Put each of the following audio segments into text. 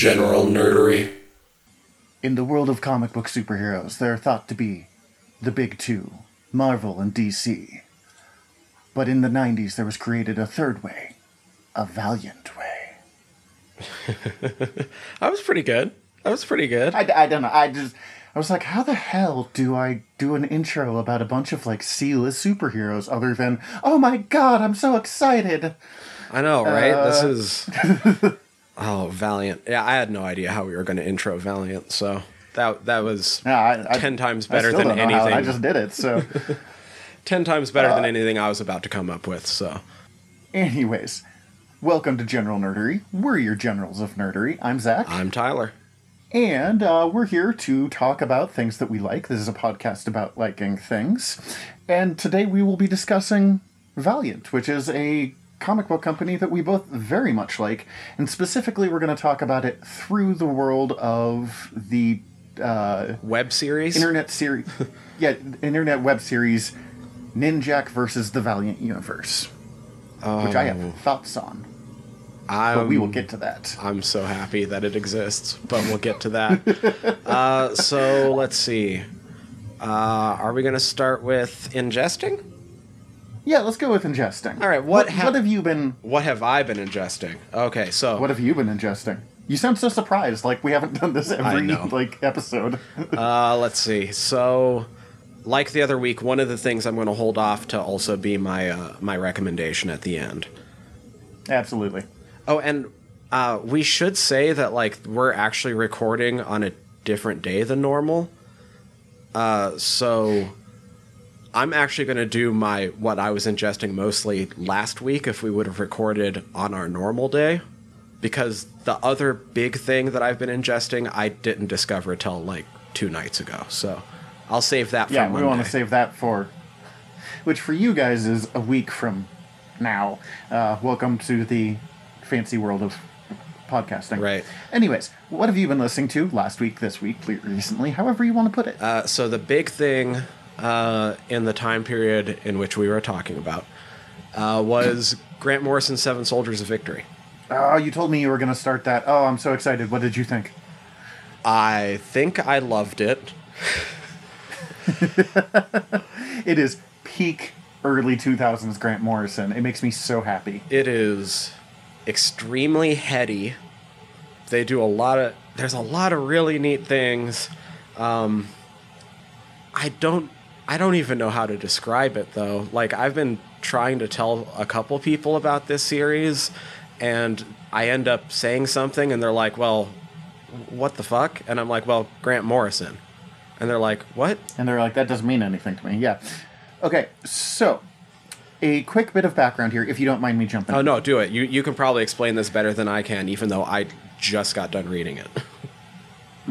General Nerdery. In the world of comic book superheroes, there are thought to be the big two, Marvel and DC. But in the 90s, there was created a third way, a valiant way. That was pretty good. That was pretty good. I, I don't know. I just I was like, how the hell do I do an intro about a bunch of like C-list superheroes other than, oh my god, I'm so excited. I know, right? this Uh, is oh Valiant. Yeah, I had no idea how we were going to intro Valiant, so that that was Yeah, I, I, ten times better than know how. anything. I just did it. So, ten times better Uh, than anything I was about to come up with. So anyways, welcome to General Nerdery. We're your generals of nerdery. I'm Zach. I'm Tyler. And uh, we're here to talk about things that we like. This is a podcast about liking things. And today we will be discussing Valiant, which is a comic book company that we both very much like. And specifically, we're going to talk about it through the world of the uh, Web series. internet series. yeah, internet web series Ninjak versus the Valiant Universe, which I have thoughts on. I'm, But we will get to that. I'm so happy that it exists, but we'll get to that. uh, so let's see. Uh, are we going to start with ingesting? Yeah, let's go with ingesting. All right, What, what hap- what have you been What have I been ingesting? Okay, so What have you been ingesting? You sound so surprised, like we haven't done this every know. like episode. Uh, let's see. So, like the other week, one of the things I'm going to hold off to also be my uh, my recommendation at the end. Absolutely. Oh, and uh, we should say that like we're actually recording on a different day than normal. Uh, so I'm actually going to do my what I was ingesting mostly last week if we would have recorded on our normal day, because the other big thing that I've been ingesting I didn't discover till like two nights ago. So I'll save that for Yeah, Monday. we want to save that for, which for you guys is a week from now. Uh, welcome to the fancy world of podcasting. Right. Anyways, what have you been listening to last week, this week, recently, however you want to put it? Uh, so the big thing uh, in the time period in which we were talking about uh, was Grant Morrison's Seven Soldiers of Victory. Oh, you told me you were going to start that. Oh, I'm so excited. What did you think? I think I loved it. It is peak early 2000s Grant Morrison. It makes me so happy. It is extremely heady. They do a lot of. There's a lot of really neat things. Um, I don't. I don't even know how to describe it though. Like I've been trying to tell a couple people about this series, and I end up saying something, and they're like, "Well, what the fuck?" And I'm like, "Well, Grant Morrison," and they're like, "What?" And they're like, that doesn't mean anything to me. Yeah. Okay, so a quick bit of background here, if you don't mind me jumping. Oh no, do it. You you can probably explain this better than I can, even though I just got done reading it.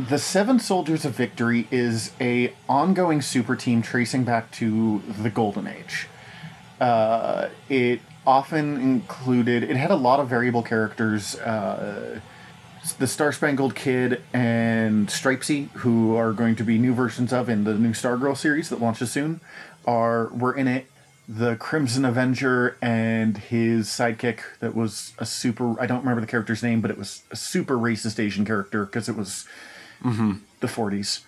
The Seven Soldiers of Victory is a ongoing super team tracing back to the Golden Age. Uh, it often included. It had a lot of variable characters. Uh, the Star Spangled Kid and Stripesy, who are going to be new versions of in the new Stargirl series that launches soon, are were in it. The Crimson Avenger and his sidekick, that was a super. I don't remember the character's name, but it was a super racist Asian character because it was the 40s.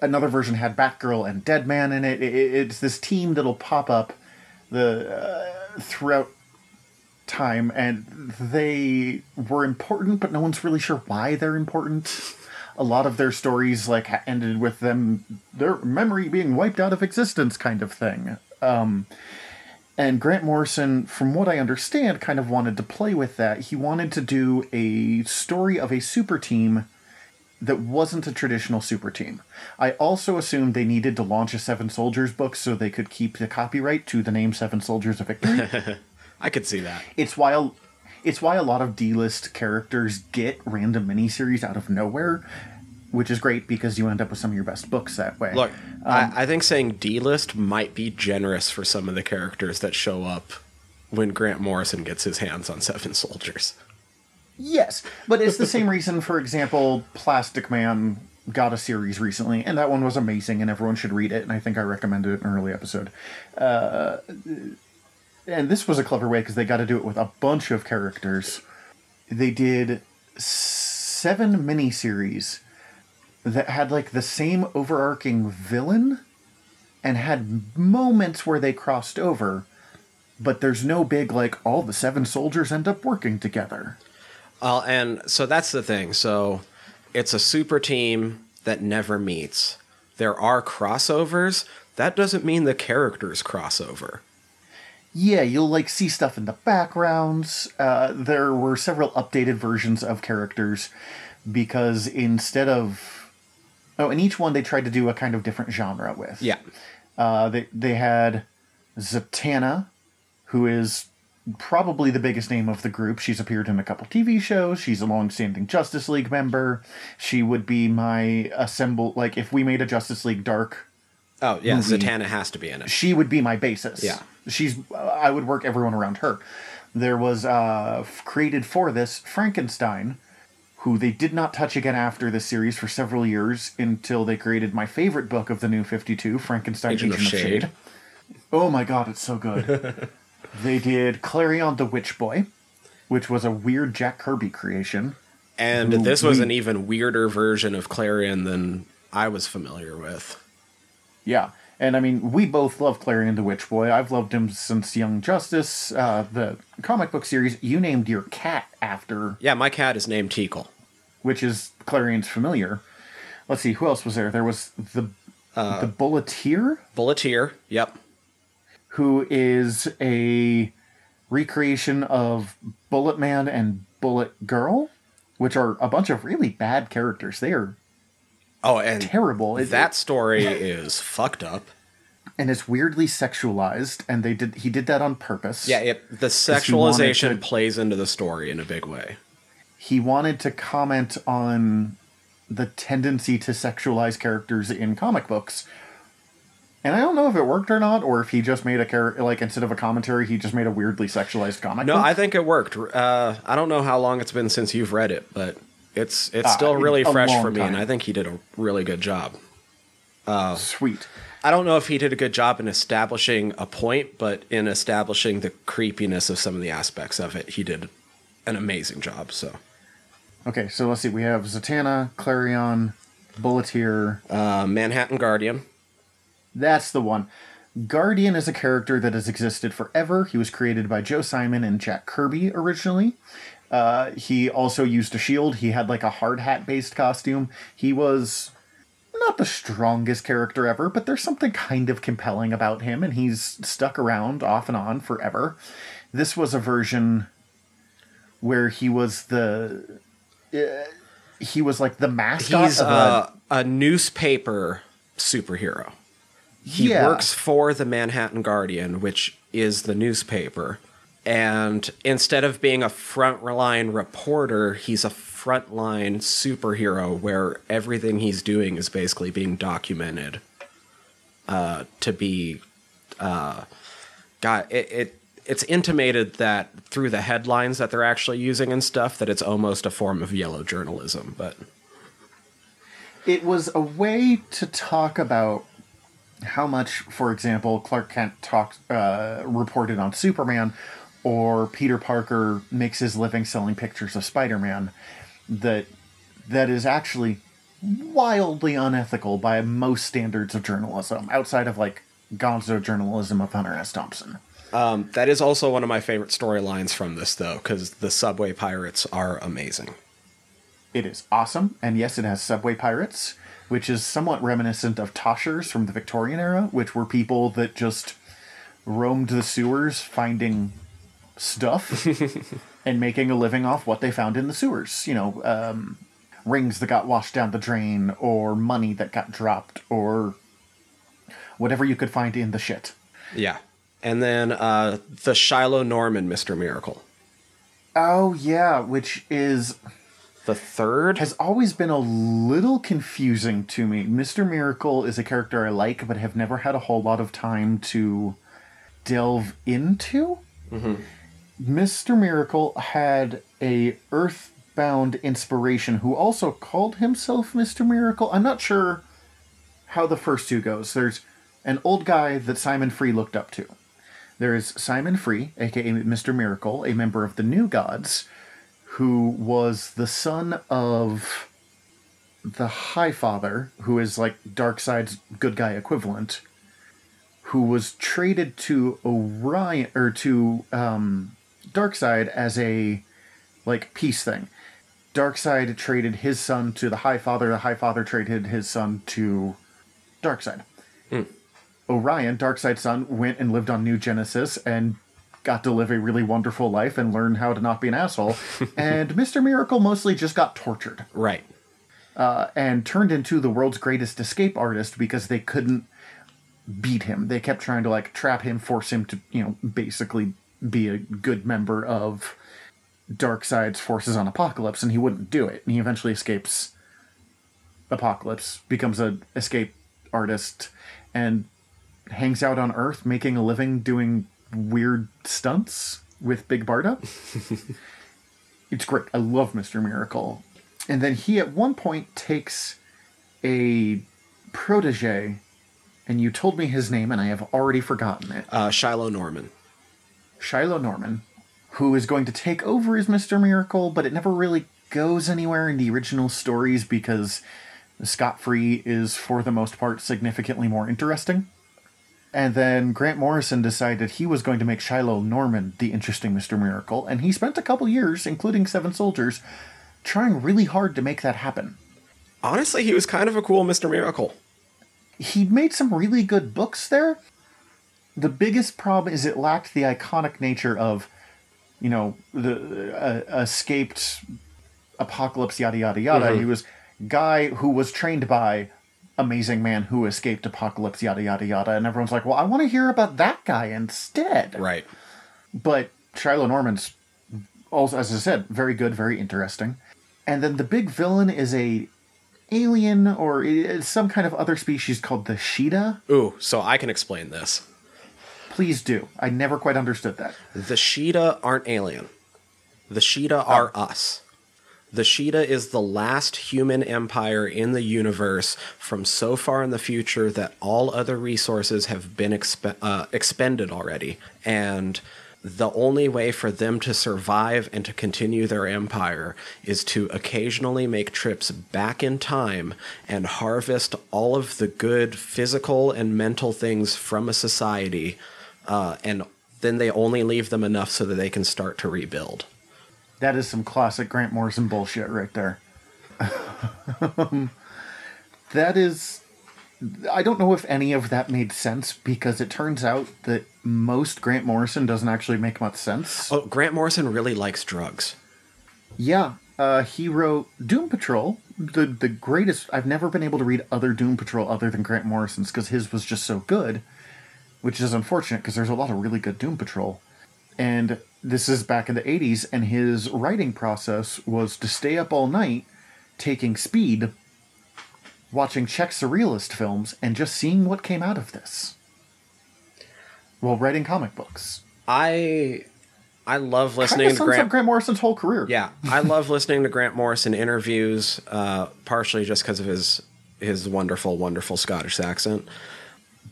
Another version had Batgirl and Deadman in it. It- it- It's this team that'll pop up the uh, throughout time, and they were important, but no one's really sure why they're important. A lot of their stories like ended with them their memory being wiped out of existence, kind of thing. Um, and Grant Morrison, from what I understand, kind of wanted to play with that. He wanted to do a story of a super team that wasn't a traditional super team. I also assumed they needed to launch a Seven Soldiers book so they could keep the copyright to the name Seven Soldiers of Victory. I could see that. it's why a, it's why a lot of D-list characters get random miniseries out of nowhere, which is great because you end up with some of your best books that way. Look, Um, I, I think saying D list might be generous for some of the characters that show up when Grant Morrison gets his hands on Seven Soldiers. Yes, but it's the same reason, for example, Plastic Man got a series recently, and that one was amazing, and everyone should read it. And I think I recommended it in an early episode. Uh, and this was a clever way because they got to do it with a bunch of characters. They did seven miniseries that had like the same overarching villain and had moments where they crossed over, but there's no big like all the seven soldiers end up working together. Well, and so that's the thing. So it's a super team that never meets. There are crossovers. That doesn't mean the characters crossover. Yeah, you'll like see stuff in the backgrounds. Uh, there were several updated versions of characters because instead of oh, in each one they tried to do a kind of different genre with. Yeah. Uh, they they had Zatanna, who is probably the biggest name of the group. She's appeared in a couple TV shows. She's a long-standing Justice League member. She would be my assemble like if we made a Justice League Dark, Oh, yeah. Movie. Zatanna has to be in it. she would be my basis. Yeah. She's I would work everyone around her. There was uh created for this Frankenstein who they did not touch again after this series for several years until they created my favorite book of the new 52, Frankenstein Agent Agent, of of Shade. Shade. Oh my god, it's so good. they did Klarion the Witch Boy, which was a weird Jack Kirby creation. And Ooh, this was an even weirder version of Klarion than I was familiar with. Yeah. And I mean, we both love Klarion the Witch Boy. I've loved him since Young Justice, uh, the comic book series. You named your cat after, Yeah, my cat is named Teekl. which is Klarion's familiar. Let's see, who else was there? There was the the Bulleteer, Bulleteer. Yep. Who is a recreation of Bullet Man and Bullet Girl, which are a bunch of really bad characters. They are Oh, and terrible. It- that story is fucked up. and it's weirdly sexualized, and they did he did that on purpose. Yeah, it, the sexualization to- plays into the story in a big way. he wanted to comment on the tendency to sexualize characters in comic books. And I don't know if it worked or not, or if he just made a character like instead of a commentary, he just made a weirdly sexualized comic. No, book. I think it worked. Uh, I don't know how long it's been since you've read it, but it's it's Ah, still really fresh for me, and. I think he did a really good job. sweet. I don't know if he did a good job in establishing a point, but in establishing the creepiness of some of the aspects of it, he did an amazing job. So, Okay, so let's see. We have Zatanna, Klarion, Bulleteer. uh, Manhattan Guardian. That's the one. Guardian is a character that has existed forever. He was created by Joe Simon and Jack Kirby originally. Uh, he also used a shield. He had like a hard hat based costume. He was not the strongest character ever, but there's something kind of compelling about him, and he's stuck around off and on forever. This was a version where he was the. Uh, he was like the mascot He's of a, a newspaper superhero. He Yeah. works for the Manhattan Guardian, which is the newspaper. And instead of being a frontline reporter, he's a frontline superhero where everything he's doing is basically being documented uh, to be. Uh, God, it, it it's intimated that through the headlines that they're actually using and stuff that it's almost a form of yellow journalism, but it was a way to talk about how much, for example, Clark Kent talked uh, reported on Superman, or Peter Parker makes his living selling pictures of Spider-Man. That that is actually wildly unethical by most standards of journalism, outside of like gonzo journalism of Hunter S. Thompson. Um, that is also one of my favorite storylines from this, though, because the subway pirates are amazing. It is awesome, and yes, it has subway pirates, which is somewhat reminiscent of Toshers from the Victorian era, which were people that just roamed the sewers finding stuff and making a living off what they found in the sewers. You know, um, rings that got washed down the drain, or money that got dropped, or whatever you could find in the shit. Yeah. And then uh, the Shiloh Norman Mr. Miracle. Oh yeah, which is The third? has always been a little confusing to me. Mr. Miracle is a character I like, but have never had a whole lot of time to delve into. Mm-hmm. Mr. Miracle had a Earthbound inspiration who also called himself Mr. Miracle. I'm not sure how the first two goes. There's an old guy that Simon Free looked up to. There is Simon Free, aka Mr. Miracle, a member of the New Gods, who was the son of the High Father, who is like Darkseid's good guy equivalent, who was traded to Orion or to um, Darkseid as a like peace thing. Darkseid traded his son to the High Father. The High Father traded his son to Darkseid. Orion, Darkseid's son, went and lived on New Genesis and got to live a really wonderful life and learn how to not be an asshole. and Mr. Miracle mostly just got tortured Right. uh, and turned into the world's greatest escape artist because they couldn't beat him. They kept trying to like trap him, force him to, you know, basically be a good member of Darkseid's forces on Apokolips, and he wouldn't do it. And he eventually escapes Apokolips, becomes a escape artist, and hangs out on Earth making a living doing weird stunts with Big Barda. it's great. I love Mr. Miracle. And then he at one point takes a protege, and you told me his name, and I have already forgotten it. Uh, Shiloh Norman. Shiloh Norman, who is going to take over as Mr. Miracle, but it never really goes anywhere in the original stories because Scott Free is, for the most part, significantly more interesting. And then Grant Morrison decided he was going to make Shiloh Norman the interesting Mr. Miracle, and he spent a couple years, including Seven Soldiers, trying really hard to make that happen. Honestly, he was kind of a cool Mr. Miracle. he made some really good books there. The biggest problem is it lacked the iconic nature of, you know, the uh, escaped Apokolips, yada yada yada. He was guy who was trained by amazing man who escaped Apokolips, yada yada yada, and everyone's like, well, I want to hear about that guy instead. Right. But Shiloh Norman's also, as I said, very good, very interesting. And then the big villain is a alien or some kind of other species called the Sheeda. Ooh, so I can explain this. Please do. I never quite understood that. The Sheeda aren't alien. The Sheeda oh. are us. The Sheeda is the last human empire in the universe from so far in the future that all other resources have been expe- uh, expended already. And the only way for them to survive and to continue their empire is to occasionally make trips back in time and harvest all of the good physical and mental things from a society. Uh, and then they only leave them enough so that they can start to rebuild. That is some classic Grant Morrison bullshit right there. that is. I don't know if any of that made sense because it turns out that most Grant Morrison doesn't actually make much sense. Oh, Grant Morrison really likes drugs. Yeah, uh, he wrote Doom Patrol, the the greatest. I've never been able to read other Doom Patrol other than Grant Morrison's because his was just so good, which is unfortunate because there's a lot of really good Doom Patrol. And this is back in the 80s, and his writing process was to stay up all night taking speed, watching Czech surrealist films, and just seeing what came out of this while writing comic books. I I love Kind listening of to Grant. Grant Morrison's whole career. Yeah, I love listening to Grant Morrison interviews, uh, partially just because of his his wonderful, wonderful Scottish accent.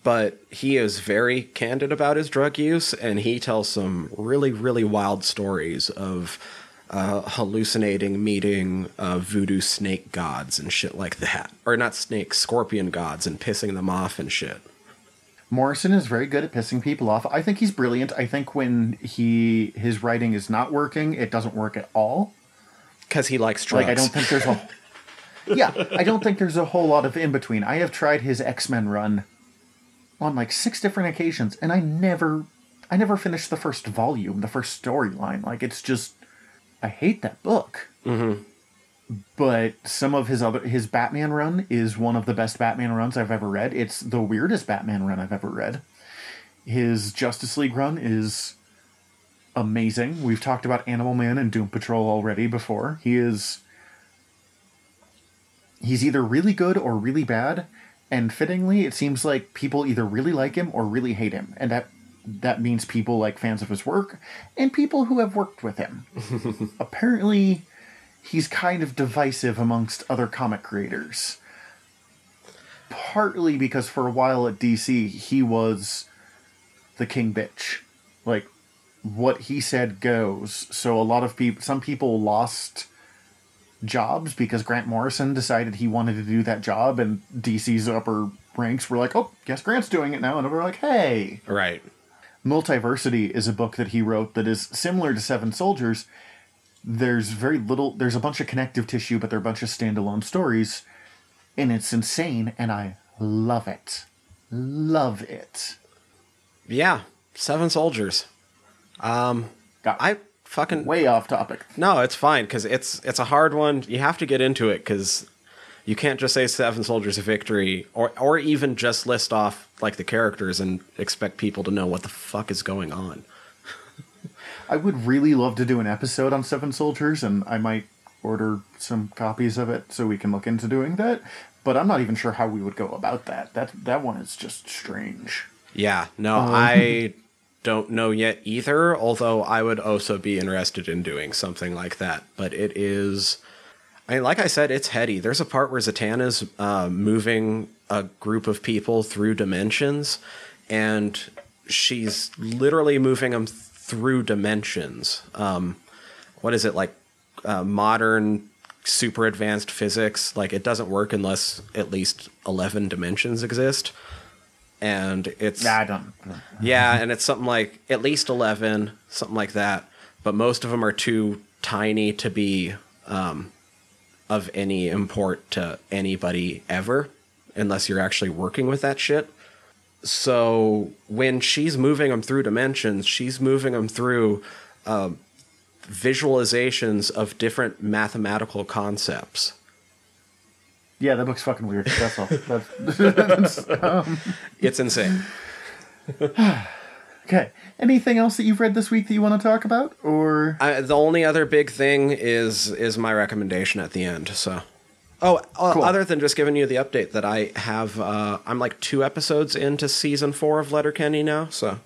But he is very candid about his drug use, and he tells some really, really wild stories of uh, hallucinating meeting uh, voodoo snake gods and shit like that, or not snake, scorpion gods, and pissing them off and shit. Morrison is very good at pissing people off. I think he's brilliant. I think when he his writing is not working, it doesn't work at all. Because he likes drugs. Like I don't think there's a Yeah, I don't think there's a whole lot of in between. I have tried his X-Men run on like six different occasions and I never I never finished the first volume, the first storyline. Like it's just I hate that book. Mhm. But some of his other his Batman run is one of the best Batman runs I've ever read. It's the weirdest Batman run I've ever read. His Justice League run is amazing. We've talked about Animal Man and Doom Patrol already before. He is he's either really good or really bad, and fittingly, it seems like people either really like him or really hate him, and that that means people like fans of his work and people who have worked with him. Apparently, he's kind of divisive amongst other comic creators. Partly because for a while at DC, he was the king bitch. Like, what he said goes. So a lot of people, some people lost jobs because Grant Morrison decided he wanted to do that job, and DC's upper ranks were like, "Oh, guess Grant's doing it now," and we're like, "Hey." Right. Multiversity is a book that he wrote that is similar to Seven Soldiers. There's very little, there's a bunch of connective tissue, but they're a bunch of standalone stories. And it's insane, and I love it. Love it. Yeah. Seven Soldiers. Um, Got I fucking way off topic. No, it's fine because it's it's a hard one. You have to get into it because you can't just say Seven Soldiers of Victory or or even just list off like the characters and expect people to know what the fuck is going on. I would really love to do an episode on Seven Soldiers, and I might order some copies of it so we can look into doing that. But I'm not even sure how we would go about that. That that one is just strange. Yeah, no, um, I don't know yet either. Although I would also be interested in doing something like that. But it is, I mean, like I said, it's heady. There's a part where Zatanna's uh, moving a group of people through dimensions, and she's literally moving them through dimensions. Um, what is it like? Uh, modern super advanced physics like it doesn't work unless at least 11 dimensions exist and it's Nah, I don't. yeah, and it's something like at least 11, something like that. But most of them are too tiny to be um, of any import to anybody ever, unless you're actually working with that shit. So when she's moving them through dimensions, she's moving them through um, visualizations of different mathematical concepts. Yeah, that book's fucking weird. That's all. That's, It's insane. okay. Anything else that you've read this week that you want to talk about, or I, the only other big thing is is my recommendation at the end. So, oh, uh, other than just giving you the update that I have, uh, I'm like two episodes into season four of Letterkenny now. So,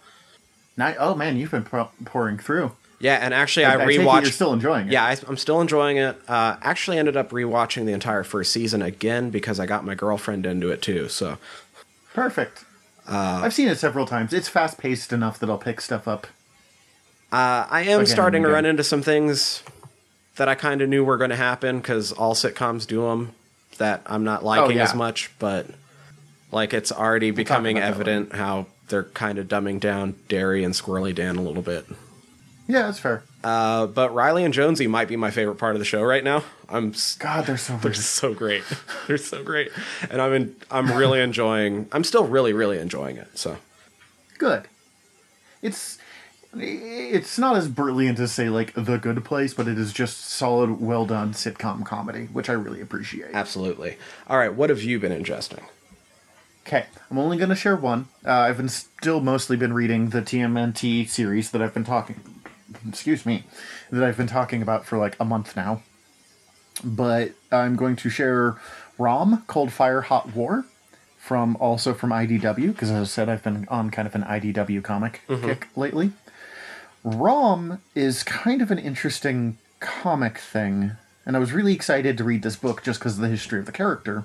Oh man, you've been pour- pouring through. Yeah, and actually I, I rewatched. You're still enjoying it. yeah, I, I'm still enjoying it. Uh, actually, ended up rewatching the entire first season again because I got my girlfriend into it too. So, Perfect. Uh, I've seen it several times. It's fast paced enough that I'll pick stuff up. Uh, I am Again starting and to run into some things that I kind of knew were going to happen because all sitcoms do them that I'm not liking Oh, yeah. as much, but like it's already becoming about that evident how they're kind of dumbing down Derry and Squirrely Dan a little bit. Yeah, that's fair. Uh, but Riley and Jonesy might be my favorite part of the show right now. I'm God, they're so they're weird. so great. they're so great, and I'm in, I'm really enjoying. I'm still really really enjoying it. So good. It's it's not as brilliant as say like The Good Place, but it is just solid, well done sitcom comedy, which I really appreciate. absolutely. All right, what have you been ingesting? Okay, I'm only going to share one. Uh, I've been still mostly been reading the TMNT series that I've been talking. Excuse me, that I've been talking about for like a month now. But I'm going to share ROM, Cold Fire Hot War, from also from IDW because as I said, I've been on kind of an IDW comic mm-hmm. kick lately. ROM is kind of an interesting comic thing, and I was really excited to read this book just because of the history of the character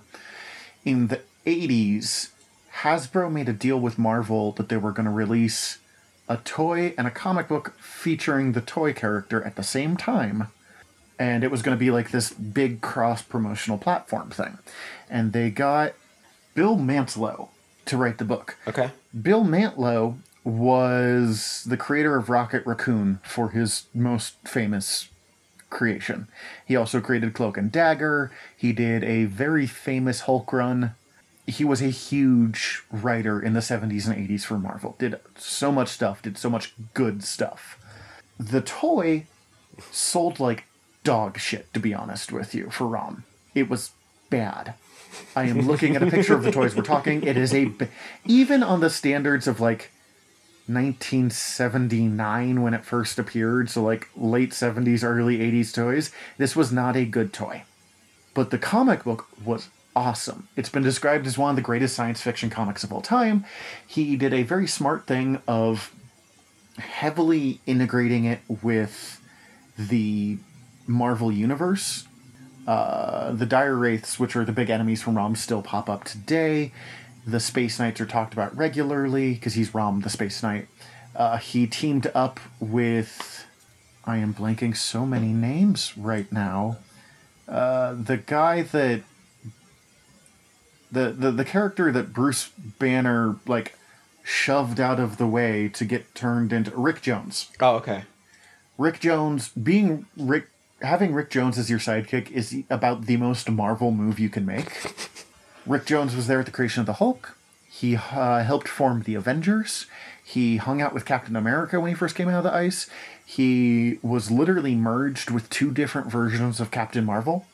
in the 80s, Hasbro made a deal with Marvel that they were going to release a toy and a comic book featuring the toy character at the same time. And it was going to be like this big cross promotional platform thing. And they got Bill Mantlo to write the book. Okay. Bill Mantlo was the creator of Rocket Raccoon for his most famous creation. He also created Cloak and Dagger. He did a very famous Hulk run. He was a huge writer in the 70s and 80s for Marvel. Did so much stuff, did so much good stuff. The toy sold like dog shit, to be honest with you, for ROM. It was bad. I am looking at a picture of the toys we're talking. It is a. Even on the standards of like 1979 when it first appeared, so like late 70s, early 80s toys, this was not a good toy. But the comic book was awesome. It's been described as one of the greatest science fiction comics of all time. He did a very smart thing of heavily integrating it with the Marvel Universe. Uh, the Dire Wraiths, which are the big enemies from Rom, still pop up today. The Space Knights are talked about regularly because he's Rom, the Space Knight. Uh, he teamed up with. I am blanking so many names right now. Uh, the guy that. The, the the character that Bruce Banner like shoved out of the way to get turned into Rick Jones. Oh, okay. Rick Jones being Rick having Rick Jones as your sidekick is about the most Marvel move you can make. Rick Jones was there at the creation of the Hulk. He uh, helped form the Avengers. He hung out with Captain America when he first came out of the ice. He was literally merged with two different versions of Captain Marvel.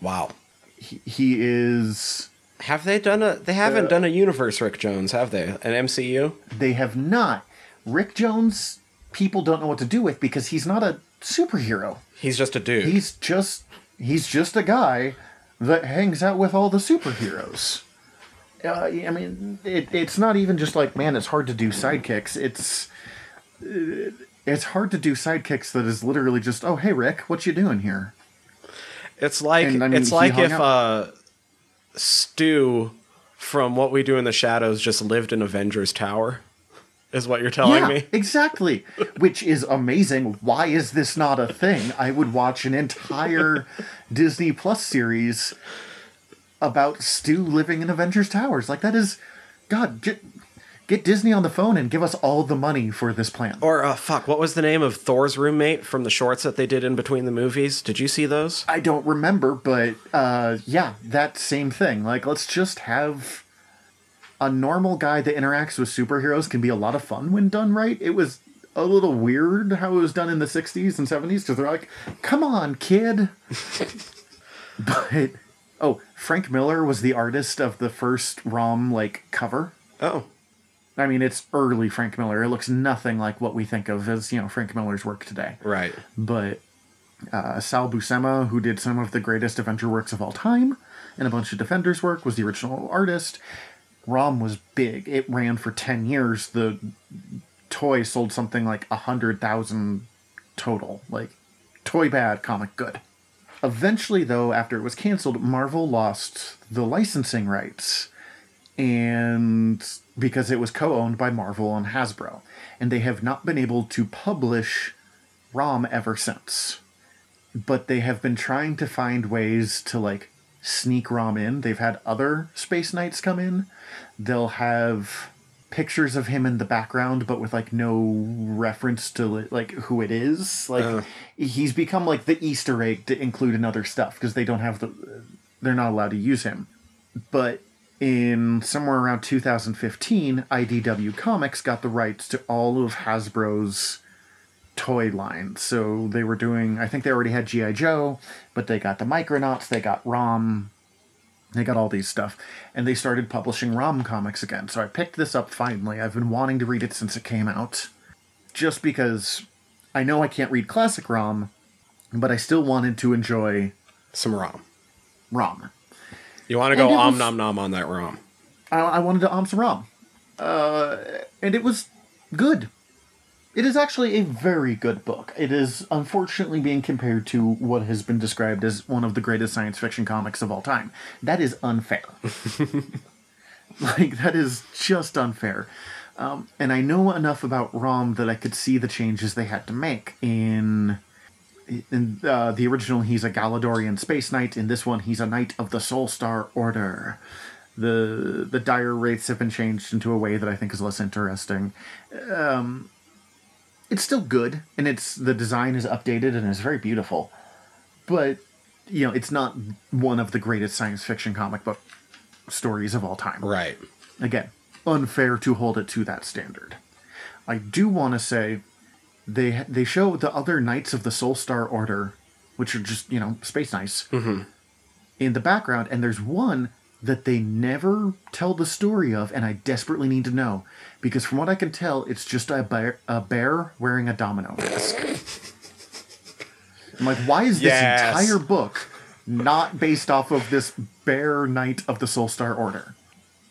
Wow. He, he is. Have they done a? They haven't done a universe Rick Jones, have they? An MCU? They have not. Rick Jones, people don't know what to do with because he's not a superhero. He's just a dude. He's just he's just a guy that hangs out with all the superheroes. Uh, I mean, it, it's not even just like, man, it's hard to do sidekicks. It's it's hard to do sidekicks that is literally just, oh, hey, Rick, what you doing here? It's like And, I mean, it's like if uh, Stu from What We Do in the Shadows just lived in Avengers Tower. Is what you're telling yeah, me? exactly. Which is amazing. Why is this not a thing? I would watch an entire Disney Plus series about Stu living in Avengers Towers. Like that is, God, get, get Disney on the phone and give us all the money for this plan. Or uh, fuck, what was the name of Thor's roommate from the shorts that they did in between the movies? Did you see those? I don't remember, but uh, yeah, that same thing. Like, let's just have a normal guy that interacts with superheroes can be a lot of fun when done right. It was a little weird how it was done in the 60s and 70s because they're like, come on, kid. but, oh, Frank Miller was the artist of the first ROM, like, cover. Oh, I mean, it's early Frank Miller. It looks nothing like what we think of as, you know, Frank Miller's work today right. but uh, Sal Buscema, who did some of the greatest Avenger works of all time and a bunch of Defenders work, was the original artist. ROM was big. It ran for 10 years. The toy sold something like a 100,000 total. Like, toy bad, comic good. Eventually, though, after it was canceled, Marvel lost the licensing rights and because it was co-owned by Marvel and Hasbro, and they have not been able to publish ROM ever since. But they have been trying to find ways to like sneak ROM in. They've had other Space Knights come in. They'll have pictures of him in the background, but with like no reference to like who it is. Like Uh. he's become like the Easter egg to include in other stuff because they don't have the. They're not allowed to use him. But in somewhere around 2015, IDW Comics got the rights to all of Hasbro's toy line. So they were doing, I think they already had G.I. Joe, but they got the Micronauts, they got ROM, they got all these stuff. And they started publishing ROM comics again. So I picked this up finally. I've been wanting to read it since it came out. Just because I know I can't read classic ROM, but I still wanted to enjoy Some ROM. ROM. You want to go om was- nom nom on that ROM. I, I wanted to om some rom. Uh, and it was good. It is actually a very good book. It is unfortunately being compared to what has been described as one of the greatest science fiction comics of all time. That is unfair. like, that is just unfair. Um, and I know enough about ROM that I could see the changes they had to make. In in uh, the original, he's a Galadorian space knight. In this one, he's a knight of the Soul Star Order. The the dire wraiths have been changed into a way that I think is less interesting. Um, it's still good, and it's the design is updated and is very beautiful, but you know it's not one of the greatest science fiction comic book stories of all time. Right. Again, unfair to hold it to that standard. I do want to say they they show the other knights of the Soul Star Order, which are just you know space knights, mm-hmm. in the background, and there's one that they never tell the story of, and I desperately need to know because from what I can tell, it's just a bear, a bear wearing a domino mask. I'm like, why is this entire book not based off of this bear knight of the Soul Star Order?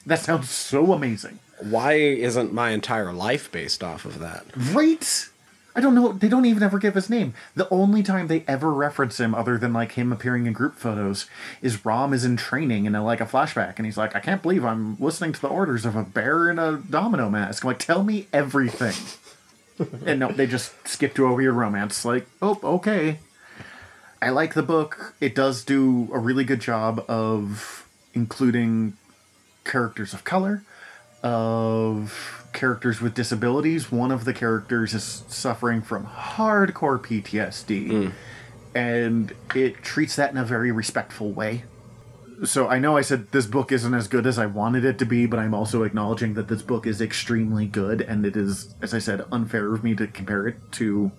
That sounds so amazing. Why isn't my entire life based off of that? Right? I don't know. They don't even ever give his name. The only time they ever reference him, other than like him appearing in group photos, is Rom is in training in a, like a flashback, and he's like, "I can't believe I'm listening to the orders of a bear in a domino mask." I'm like, "Tell me everything." and no, they just skipped over your romance. Like, oh, okay. I like the book. It does do a really good job of including characters of color, of characters with disabilities. One of the characters is suffering from hardcore PTSD, hmm. and it treats that in a very respectful way. So I know I said this book isn't as good as I wanted it to be, but I'm also acknowledging that this book is extremely good, and it is, as I said, unfair of me to compare it to.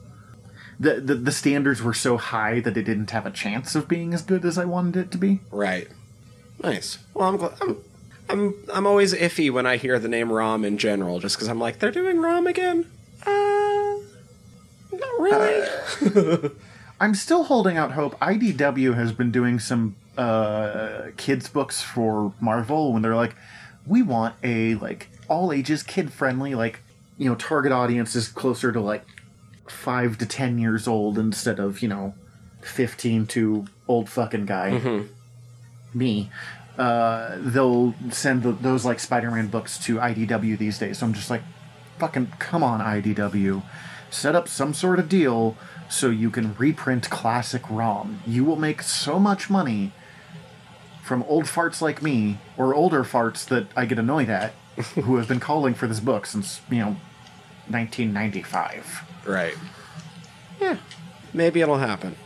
The, the, the standards were so high that it didn't have a chance of being as good as I wanted it to be. Right. Nice. Well, I'm glad. I'm, I'm, I'm always iffy when I hear the name Rom in general, just because I'm like, they're doing Rom again? Uh, not really. I'm still holding out hope. IDW has been doing some uh, kids books for Marvel when they're like, we want a like all ages kid friendly like you know target audience is closer to like five to ten years old instead of you know fifteen to old fucking guy me. Uh, they'll send the, those like Spider-Man books to IDW these days. So I'm just like, fucking come on IDW, set up some sort of deal so you can reprint classic ROM. You will make so much money from old farts like me or older farts that I get annoyed at, who have been calling for this book since you know 1995. right. Yeah. Maybe it'll happen.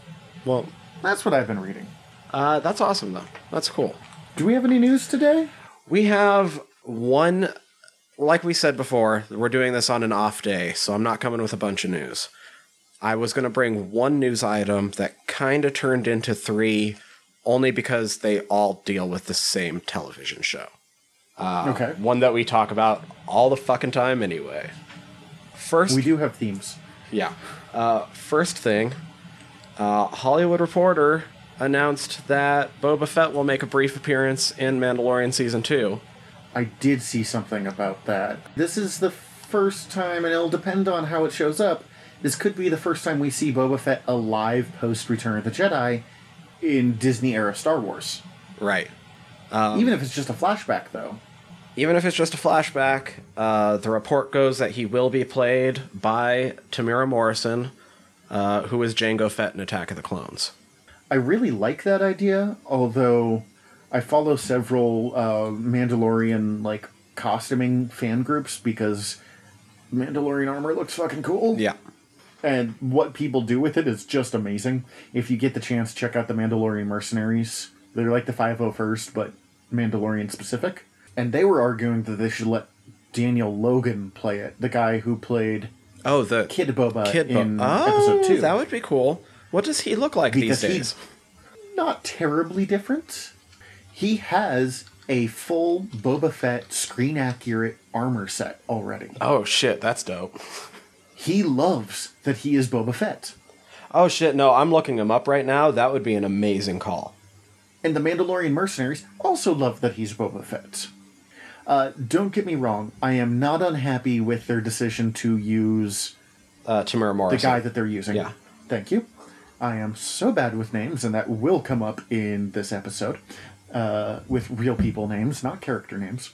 Well, That's what I've been reading. uh, that's awesome, though. That's cool. Do we have any news today? We have one, like we said before, we're doing this on an off day, so I'm not coming with a bunch of news. I was going to bring one news item that kind of turned into three, only because they all deal with the same television show. okay. One that we talk about all the fucking time anyway. First, We do have themes. yeah. Uh, first thing, uh, Hollywood Reporter announced that Boba Fett will make a brief appearance in Mandalorian season two. I did see something about that. This is the first time, and it'll depend on how it shows up. This could be the first time we see Boba Fett alive post Return of the Jedi in Disney era Star Wars. Right. Even if it's just a flashback, though. Even if it's just a flashback, uh, the report goes that he will be played by Temuera Morrison, uh, who is Jango Fett in Attack of the Clones. I really like that idea, although I follow several uh, Mandalorian like costuming fan groups because Mandalorian armor looks fucking cool. Yeah. and what people do with it is just amazing. If you get the chance, check out the Mandalorian Mercenaries. They're like the 501st, but Mandalorian specific. And they were arguing that they should let Daniel Logan play it, the guy who played Oh, the Kid Boba Kid Bo- in oh, episode two. that would be cool. What does he look like Because these he- days? Not terribly different. He has a full Boba Fett screen accurate armor set already. Oh shit, that's dope. He loves that he is Boba Fett. Oh shit, no, I'm looking him up right now. That would be an amazing call. And the Mandalorian mercenaries also love that he's Boba Fett. Uh, don't get me wrong, I am not unhappy with their decision to use Uh, Temuera the guy that they're using. Yeah. Thank you. I am so bad with names, and that will come up in this episode uh, with real people names, not character names.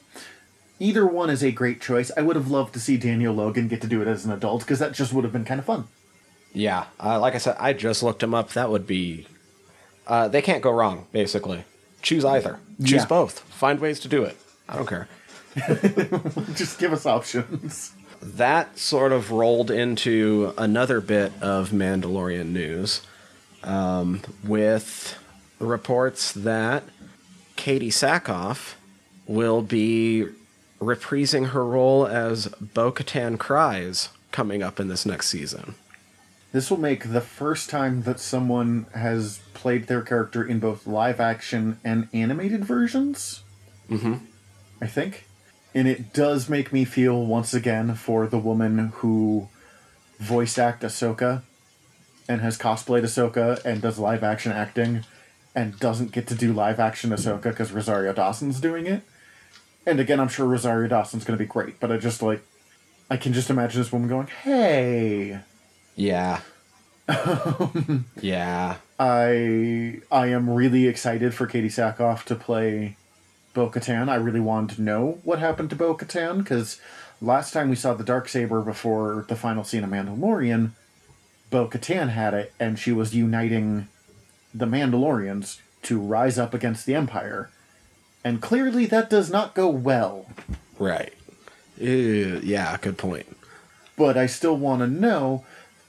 Either one is a great choice. I would have loved to see Daniel Logan get to do it as an adult because that just would have been kind of fun. Yeah, uh, like I said, I just looked him up. That would be. Uh, they can't go wrong, basically. Choose either. Choose Yeah. both. Find ways to do it. I don't care. just give us options. That sort of rolled into another bit of Mandalorian news um, with reports that Katee Sackhoff will be reprising her role as Bo Katan Kryze coming up in this next season. This will make the first time that someone has played their character in both live action and animated versions. Mm-hmm. I think. And it does make me feel once again for the woman who voice act Ahsoka and has cosplayed Ahsoka and does live action acting and doesn't get to do live action Ahsoka because Rosario Dawson's doing it. And again, I'm sure Rosario Dawson's going to be great, but I just like, I can just imagine this woman going, hey. Yeah. yeah. I I am really excited for Katee Sackhoff to play Bo Katan. I really wanted to know what happened to Bo Katan because last time we saw the dark saber before the final scene of Mandalorian, Bo Katan had it, and she was uniting the Mandalorians to rise up against the Empire. And clearly, that does not go well. Right. Ew, yeah, good point. But I still want to know.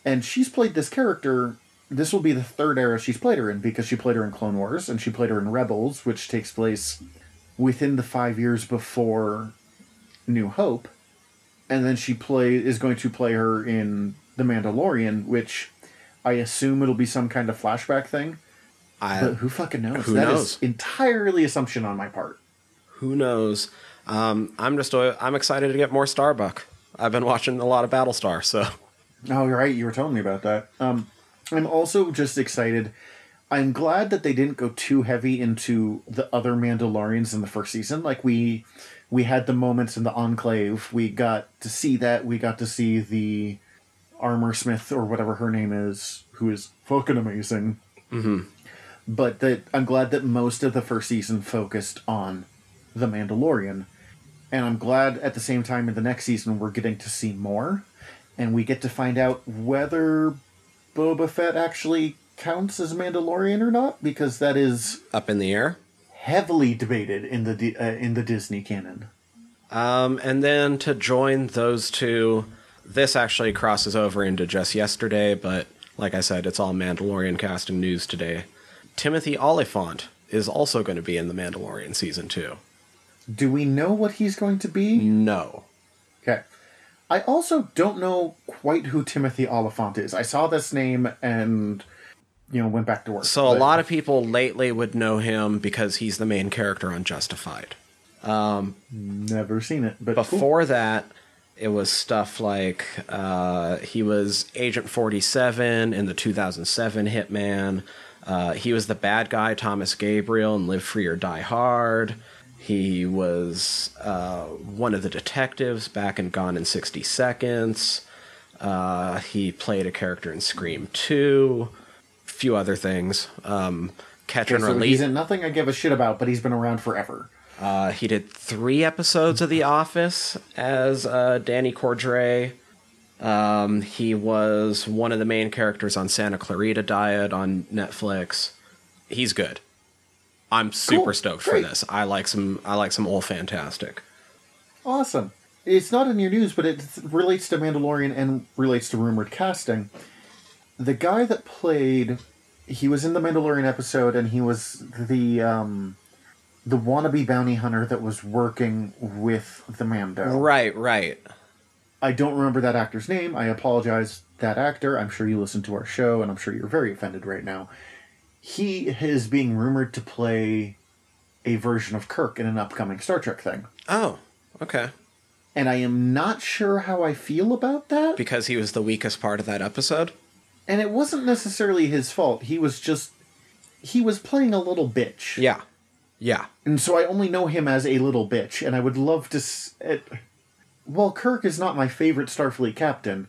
And she's played this character. This will be the third era she's played her in because she played her in Clone Wars and she played her in Rebels, which takes place within the five years before New Hope. And then she play is going to play her in The Mandalorian, which I assume it'll be some kind of flashback thing. I, But who fucking knows? who That is knows? entirely assumption on my part. who knows? Um, I'm just I'm excited to get more Starbuck. I've been watching a lot of Battlestar, so Oh, you're right. You were telling me about that. Um, I'm also just excited. I'm glad that they didn't go too heavy into the other Mandalorians in the first season. Like we, we had the moments in the Enclave. We got to see that. We got to see the Armor Smith or whatever her name is, who is fucking amazing. Mm-hmm. But that I'm glad that most of the first season focused on the Mandalorian, and I'm glad at the same time in the next season we're getting to see more, and we get to find out whether Boba Fett actually counts as Mandalorian or not, because that is up in the air. heavily debated in the uh, in the Disney canon. Um, and then to join those two, this actually crosses over into just yesterday, but like I said, it's all Mandalorian casting news today. Timothy Olyphant is also going to be in the Mandalorian season two. Do we know what he's going to be? No. Okay. I also don't know quite who Timothy Olyphant is. I saw this name and you know went back to work. So a lot of people lately would know him because he's the main character on Justified. Um, never seen it, but cool. Before that, it was stuff like uh, he was Agent 47 in the 2007 Hitman. Uh, he was the bad guy, Thomas Gabriel, in Live Free or Die Hard. He was uh, one of the detectives back in Gone in 60 Seconds. Uh, he played a character in Scream 2. A few other things. Um, Catch Okay, and so Release. he's in nothing I give a shit about, but he's been around forever. Uh, he did three episodes of The Office as uh, Danny Cordray. Um, he was one of the main characters on Santa Clarita Diet on Netflix. He's good. I'm super Cool. stoked for this. I like some. I like some old fantastic. Awesome. It's not in your news, but it relates to Mandalorian and relates to rumored casting. The guy that played, he was in the Mandalorian episode, and he was the um, the wannabe bounty hunter that was working with the Mando. Right, right. I don't remember that actor's name. I apologize, that actor. I'm sure you listen to our show, and I'm sure you're very offended right now. He is being rumored to play a version of Kirk in an upcoming Star Trek thing. Oh, okay. And I am not sure how I feel about that. Because he was the weakest part of that episode. And it wasn't necessarily his fault. He was just. He was playing a little bitch. Yeah, yeah. And so I only know him as a little bitch. And I would love to. S- it, while Kirk is not my favorite Starfleet captain,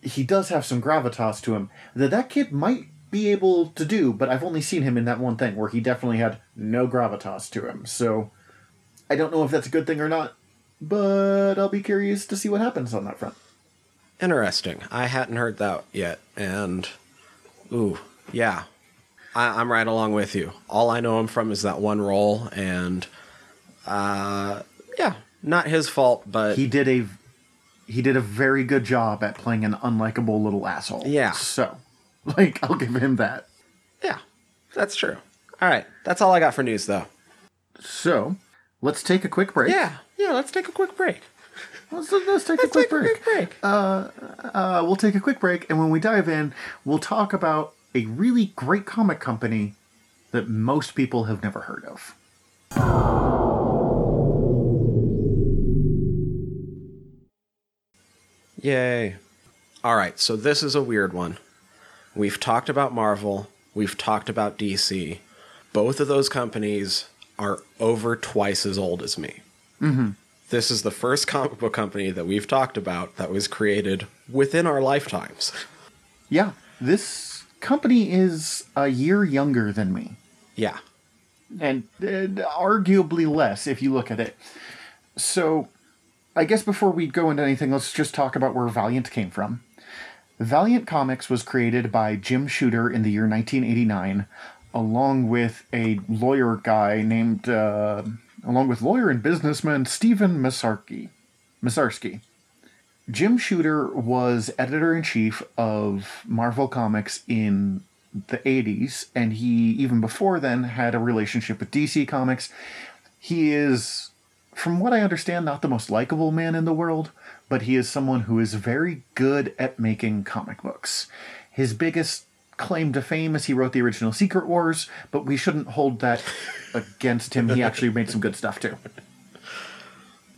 he does have some gravitas to him that that kid might be able to do, but I've only seen him in that one thing where he definitely had no gravitas to him. So I don't know if that's a good thing or not, but I'll be curious to see what happens on that front. Interesting. I hadn't heard that yet, and ooh, yeah, I, I'm right along with you. All I know him from is that one role, and uh, yeah, not his fault, but He did a he did a very good job at playing an unlikable little asshole. Yeah. So, like, I'll give him that. yeah, that's true. All right, that's all I got for news, though. So, let's take a quick break. Yeah, yeah. Let's take a quick break. Let's, let's take a Let's quick take a break. quick break. Uh, we'll take a quick break, and when we dive in, we'll talk about a really great comic company that most people have never heard of. Yay. All right, so this is a weird one. We've talked about Marvel, we've talked about DC. Both of those companies are over twice as old as me. Mm-hmm. This is the first comic book company that we've talked about that was created within our lifetimes. Yeah, this company is a year younger than me. Yeah. and, and arguably less if you look at it. So, I guess before we go into anything, let's just talk about where Valiant came from. Valiant Comics was created by Jim Shooter in the year 1989, along with a lawyer guy named, uh, along with lawyer and businessman Stephen Massarsky. Massarsky. Jim Shooter was editor in chief of Marvel Comics in the 80s, and he, even before then, had a relationship with DC Comics. He is, from what I understand, not the most likable man in the world, but he is someone who is very good at making comic books. His biggest claim to fame is he wrote the original Secret Wars, but we shouldn't hold that against him. He actually made some good stuff too.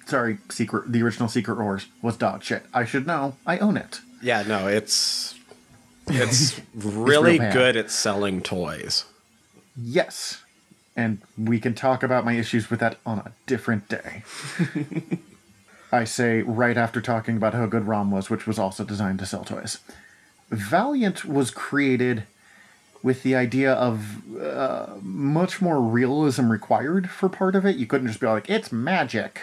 Sorry, Secret the original Secret Wars was dog shit. I should know. I own it. Yeah, no, it's it's really bad. good at selling toys. Yes. And we can talk about my issues with that on a different day. I say right after talking about how good ROM was, which was also designed to sell toys. Valiant was created with the idea of uh, much more realism required for part of it. You couldn't just be like, it's magic.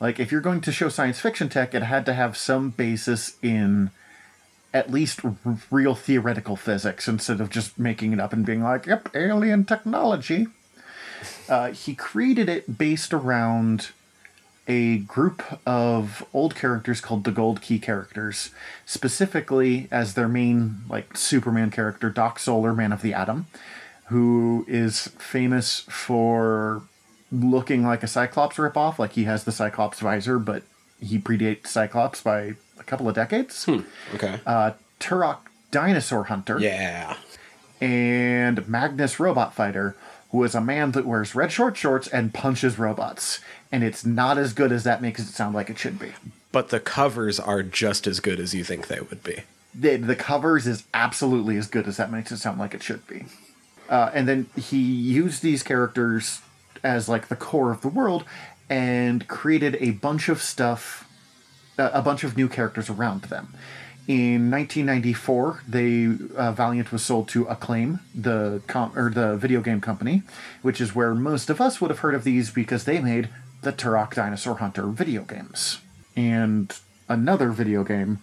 Like, if you're going to show science fiction tech, it had to have some basis in at least r- real theoretical physics instead of just making it up and being like, yep, alien technology. Uh, he created it based around a group of old characters called the Gold Key characters, specifically as their main like Superman character, Doc Solar, Man of the Atom, who is famous for looking like a Cyclops ripoff. Like he has the Cyclops visor, but he predates Cyclops by a couple of decades. Okay. Uh, Turok Dinosaur Hunter yeah. and Magnus Robot Fighter, who is a man that wears red short shorts and punches robots. And it's not as good as that makes it sound like it should be. But the covers are just as good as you think they would be. The, the covers is absolutely as good as that makes it sound like it should be. Uh, and then he used these characters as like the core of the world and created a bunch of stuff, a bunch of new characters around them. In 1994, they uh, Valiant was sold to Acclaim, the com- or the video game company, which is where most of us would have heard of these because they made the Turok Dinosaur Hunter video games and another video game.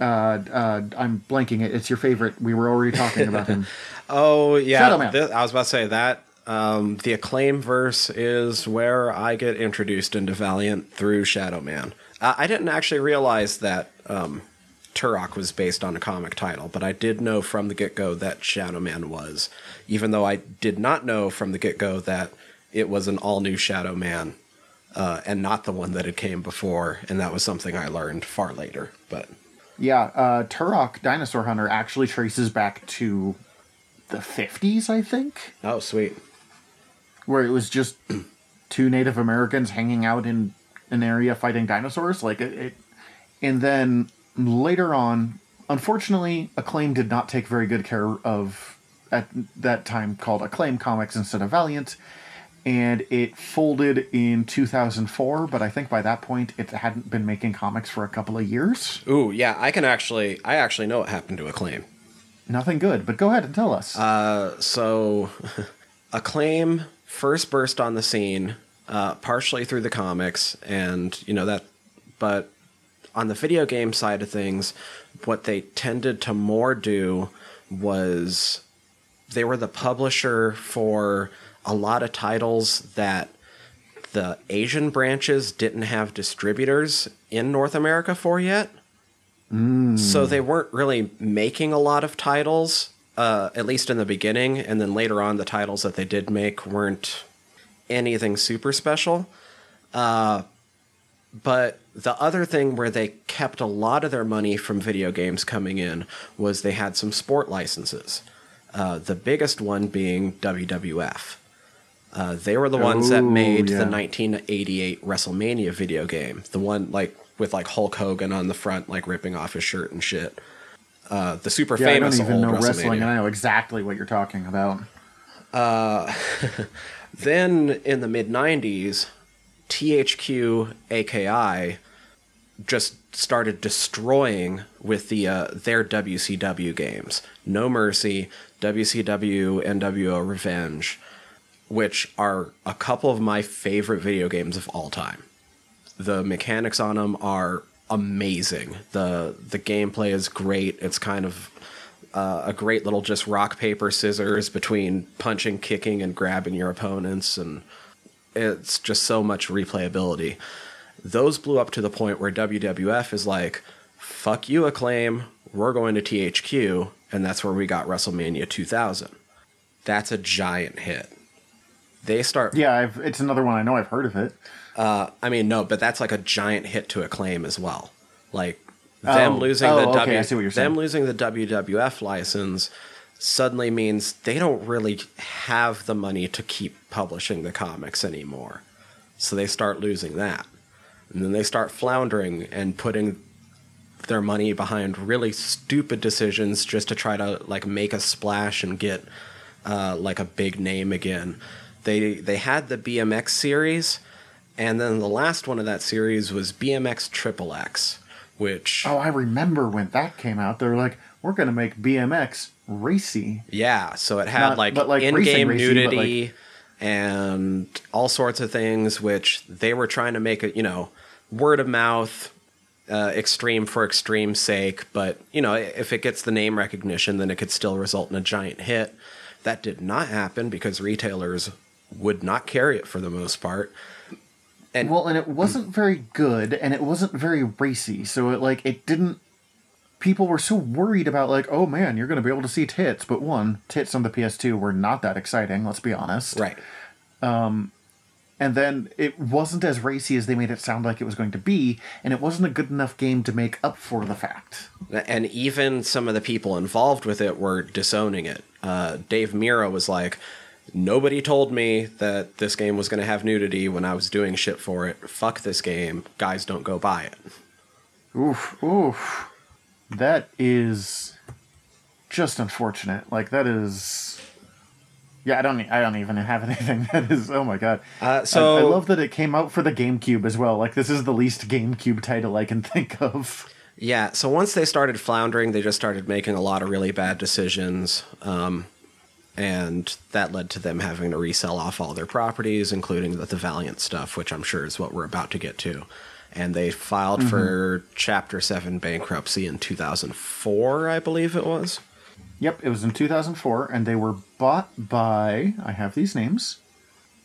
Uh, uh, I'm blanking it. It's your favorite. We were already talking about him. Oh yeah, thi- I was about to say that. Um, the acclaim verse is where I get introduced into Valiant through Shadow Man. I, I didn't actually realize that um, Turok was based on a comic title, but I did know from the get go that Shadow Man was, even though I did not know from the get go that it was an all new Shadow Man. Uh, and not the one that had came before, and that was something I learned far later. But Yeah, uh, Turok Dinosaur Hunter actually traces back to the 50s, I think, oh, sweet. Where it was just two Native Americans hanging out in an area fighting dinosaurs. Like it, it and then later on, unfortunately, Acclaim did not take very good care of at that time called Acclaim Comics instead of Valiant. And it folded in 2004, but I think by that point it hadn't been making comics for a couple of years. Ooh, yeah, I can actually, I actually know what happened to Acclaim. Nothing good, but go ahead and tell us. Uh, so, Acclaim first burst on the scene, uh, partially through the comics, and you know that, but on the video game side of things, what they tended to more do was they were the publisher for a lot of titles that the Asian branches didn't have distributors in North America for yet. So they weren't really making a lot of titles, uh, at least in the beginning, and then later on, the titles that they did make weren't anything super special. Uh, but the other thing where they kept a lot of their money from video games coming in was they had some sport licenses. Uh, the biggest one being WWF. Uh, they were the ones that made yeah. the 1988 WrestleMania video game, the one like with like Hulk Hogan on the front, like ripping off his shirt and shit. Uh, the super yeah, I don't famous even know wrestling, and I know exactly what you're talking about. Then in the mid 90s, THQ AKI just started destroying with the uh, their WCW games. No Mercy, WCW, NWO Revenge which are a couple of my favorite video games of all time. The mechanics on them are amazing. the The gameplay is great. It's kind of uh, a great little just rock paper scissors between punching, kicking, and grabbing your opponents, and it's just so much replayability. Those blew up to the point where WWF is like, "Fuck you, acclaim. We're going to THQ," and that's where we got WrestleMania 2000. That's a giant hit. They start. Yeah, I've, it's another one I know. I've heard of it. Uh, I mean, no, but that's like a giant hit to acclaim as well. Like them Oh. losing Oh, the okay, W, I see what you're them saying. losing the WWF license suddenly means they don't really have the money to keep publishing the comics anymore. So they start losing that. And then they start floundering and putting their money behind really stupid decisions just to try to like make a splash and get uh, like a big name again. They they had the BMX series, and then the last one of that series was BMX Triple X, which Oh, I remember when that came out. They were like, "We're going to make BMX racy." Yeah, so it had Not- like, like, in-game racing racy, but, nudity and all sorts of things, which they were trying to make it, you know, word of mouth, uh, extreme for extreme's sake. But you know, if it gets the name recognition, then it could still result in a giant hit. That did not happen because retailers would not carry it for the most part. And Well, and it wasn't very good, and it wasn't very racy. So it like it didn't. People were so worried about like, oh man, you're going to be able to see tits, but one, tits on the PS2 were not that exciting. Let's be honest. right, And then it wasn't as racy as they made it sound like it was going to be, and it wasn't a good enough game to make up for the fact. and even some of the people involved with it were disowning it. Uh, Dave Mirra was like, "Nobody told me that this game was going to have nudity when I was doing shit for it. Fuck this game. Guys, don't go buy it." Oof, oof. That is just unfortunate. Like that is. Yeah, I don't. I don't even have anything that is. Oh my god. Uh, so I, I love that it came out for the GameCube as well. Like this is the least GameCube title I can think of. Yeah, so once they started floundering, they just started making a lot of really bad decisions. Um, and that led to them having to resell off all their properties, including the, the Valiant stuff, which I'm sure is what we're about to get to. And they filed mm-hmm. for Chapter 7 bankruptcy in 2004, I believe it was. Yep, it was in 2004, and they were bought by. I have these names.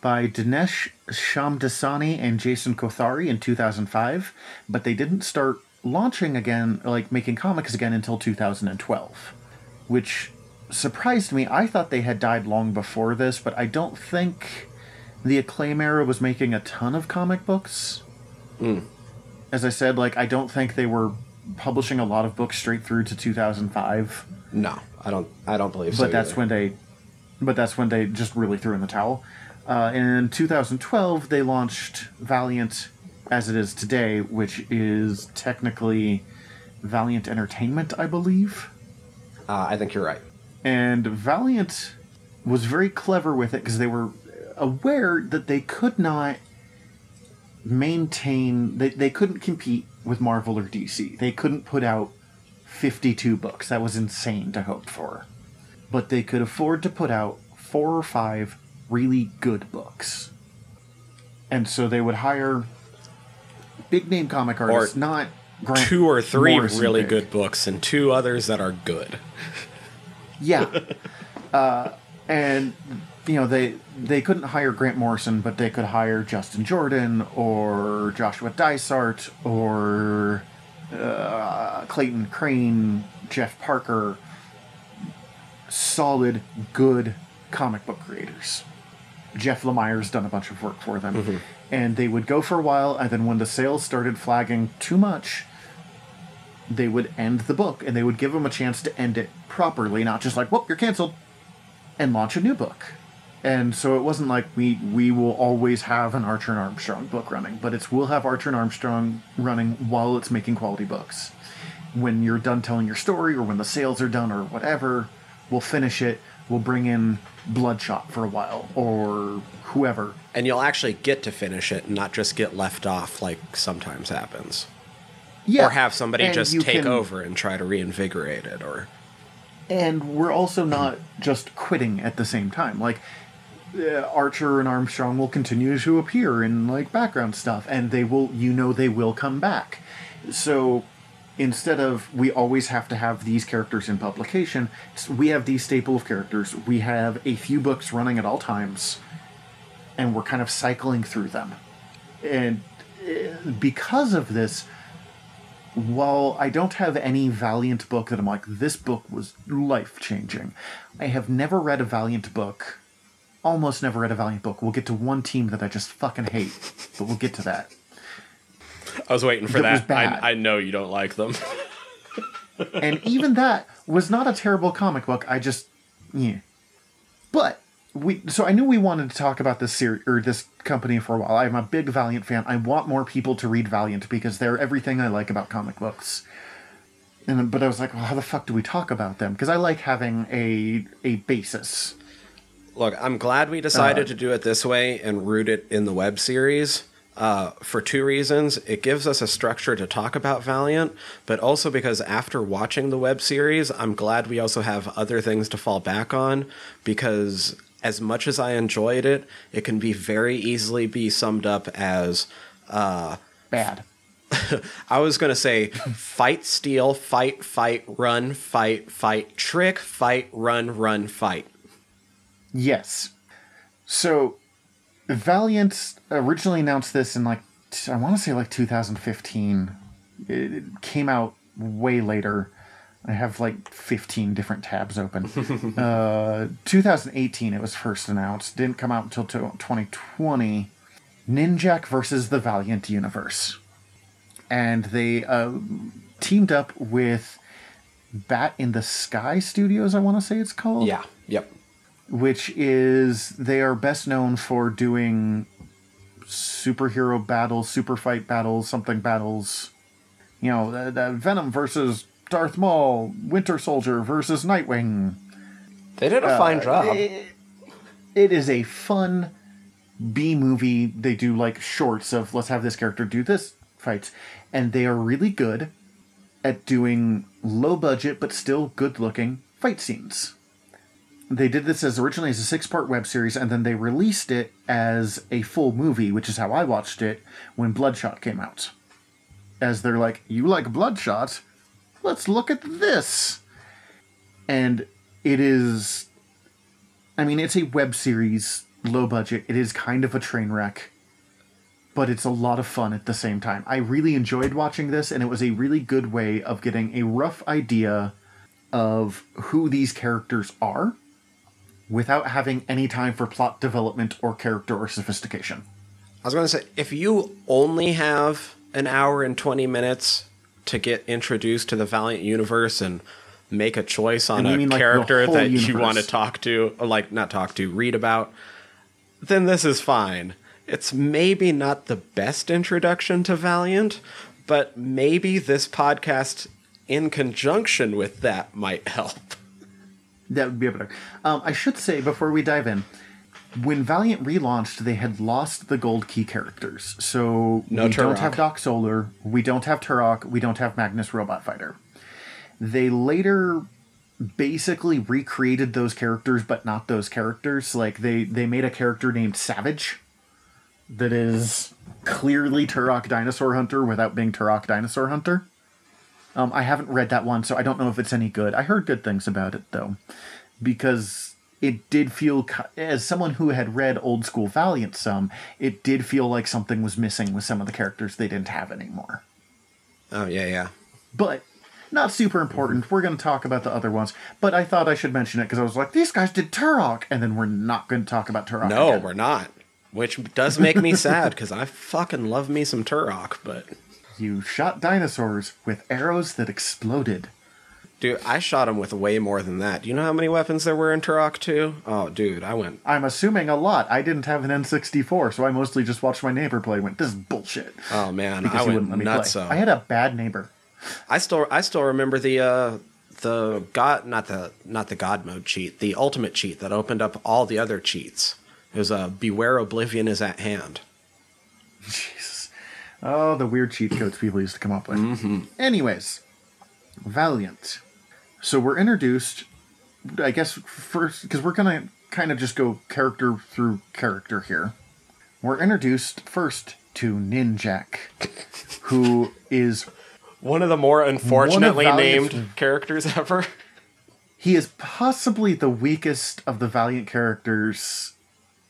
By Dinesh Shamdasani and Jason Kothari in 2005, but they didn't start launching again, like making comics again, until 2012, which surprised me. I thought they had died long before this, but I don't think the Acclaim era was making a ton of comic books. As I said, like, I don't think they were publishing a lot of books straight through to 2005 No, I don't. I don't believe so. but that's either. when they but that's when they just really threw in the towel uh, in 2012 they launched valiant as it is today which is technically valiant entertainment i believe Uh, I think you're right. And valiant was very clever with it because they were aware that they could not maintain they, they couldn't compete with marvel or dc they couldn't put out 52 books that was insane to hope for but they could afford to put out four or five really good books and so they would hire big name comic artists or not Grant Two or three Morrison really big. good books and two others that are good. Yeah. uh, and you know they they couldn't hire Grant Morrison, but they could hire Justin Jordan or Joshua Dysart or uh, Clayton Crain, Jeff Parker. Solid, good comic book creators. Jeff Lemire's done a bunch of work for them. And they would go for a while, and then when the sales started flagging too much, they would end the book and they would give them a chance to end it properly, not just like, whoop, you're canceled, and launch a new book. And so it wasn't like we we will always have an Archer and Armstrong book running, but it's we'll have Archer and Armstrong running while it's making quality books. When you're done telling your story or when the sales are done or whatever, we'll finish it. We'll bring in Bloodshot for a while or whoever. And you'll actually get to finish it and not just get left off like sometimes happens. Yeah. or have somebody and just take can- over and try to reinvigorate it or and we're also not just quitting at the same time like uh, Archer and Armstrong will continue to appear in like background stuff, and they will, you know, they will come back. So instead of we always have to have these characters in publication, we have these staple of characters. We have a few books running at all times, and we're kind of cycling through them. And uh, because of this, while I don't have any Valiant book that I'm like, this book was life changing, I have never read a Valiant book. Almost never read a Valiant book. We'll get to one team that I just fucking hate, but we'll get to that. I was waiting for That that. I, I know you don't like them. and even that was not a terrible comic book. I just, yeah. But we, so I knew we wanted to talk about this series or this company for a while. I'm a big Valiant fan. I want more people to read Valiant because they're everything I like about comic books. And but I was like, well, how the fuck do we talk about them? Because I like having a a basis. Look, I'm glad we decided to do it this way and root it in the web series. Uh, for two reasons. It gives us a structure to talk about Valiant, but also because after watching the web series, I'm glad we also have other things to fall back on because as much as I enjoyed it, it can be very easily be summed up as uh, Bad. I was going to say fight, steal, fight, fight, run, fight, fight, trick, fight, run, run, fight. Yes. So, Valiant originally announced this in like I want to say like 2015. It it came out way later. I have like 15 different tabs open. uh, 2018 it was first announced. Didn't come out until to- 2020. Ninjak versus the Valiant Universe. And they uh, teamed up with Bat in the Sky Studios, I want to say it's called Yeah, yep. which is they are best known for doing superhero battles, super fight battles, something battles. You know, the, the Venom versus Darth Maul, Winter Soldier versus Nightwing. They did a uh, fine job. It, it is a fun B movie. They do like shorts of let's have this character do this fights, and they are really good at doing low budget but still good looking fight scenes. They did this as originally as a six part web series, and then they released it as a full movie, which is how I watched it when Bloodshot came out. As they're like, You like Bloodshot? Let's look at this. And it is. I mean, it's a web series, low budget. It is kind of a train wreck, but it's a lot of fun at the same time. I really enjoyed watching this, and it was a really good way of getting a rough idea of who these characters are without having any time for plot development or character or sophistication. I was going to say, if you only have an hour and 20 minutes to get introduced to the Valiant universe and make a choice on And a mean, like, character that you want to talk to, or like not talk to, read about, then this is fine. It's maybe not the best introduction to Valiant, but maybe this podcast in conjunction with that might help. That would be a better. Um, I should say before we dive in, when Valiant relaunched, they had lost the gold key characters. So No we don't have Doc Solar, we don't have Turok, we don't have Magnus Robot Fighter. They later basically recreated those characters, but not those characters. Like they they made a character named Savage that is clearly Turok Dinosaur Hunter without being Turok Dinosaur Hunter. Um, I haven't read that one, so I don't know if it's any good. I heard good things about it though, because it did feel, as someone who had read old school Valiant some, it did feel like something was missing with some of the characters they didn't have anymore. Oh, yeah, yeah. But not super important. We're going to talk about the other ones, but I thought I should mention it because I was like, these guys did Turok, and then we're not going to talk about Turok. No, again. we're not. Which does make me sad because I fucking love me some Turok, but You shot dinosaurs with arrows that exploded. Dude, I shot him with way more than that. Do you know how many weapons there were in Turok 2? Oh, dude, I went. I'm assuming a lot. I didn't have an N64, so I mostly just watched my neighbor play. Went, this is bullshit. Oh man, because I he wouldn't let me play. So I had a bad neighbor. I still, I still remember the uh, the god, not the not the god mode cheat, the ultimate cheat that opened up all the other cheats. It was uh, beware oblivion is at hand. Jesus. Oh, the weird cheat codes people used to come up with. Mm-hmm. Anyways, Valiant. So we're introduced, I guess, first, because we're going to kind of just go character through character here. We're introduced first to Ninjak, who is One of the more unfortunately named characters ever. he is possibly the weakest of the Valiant characters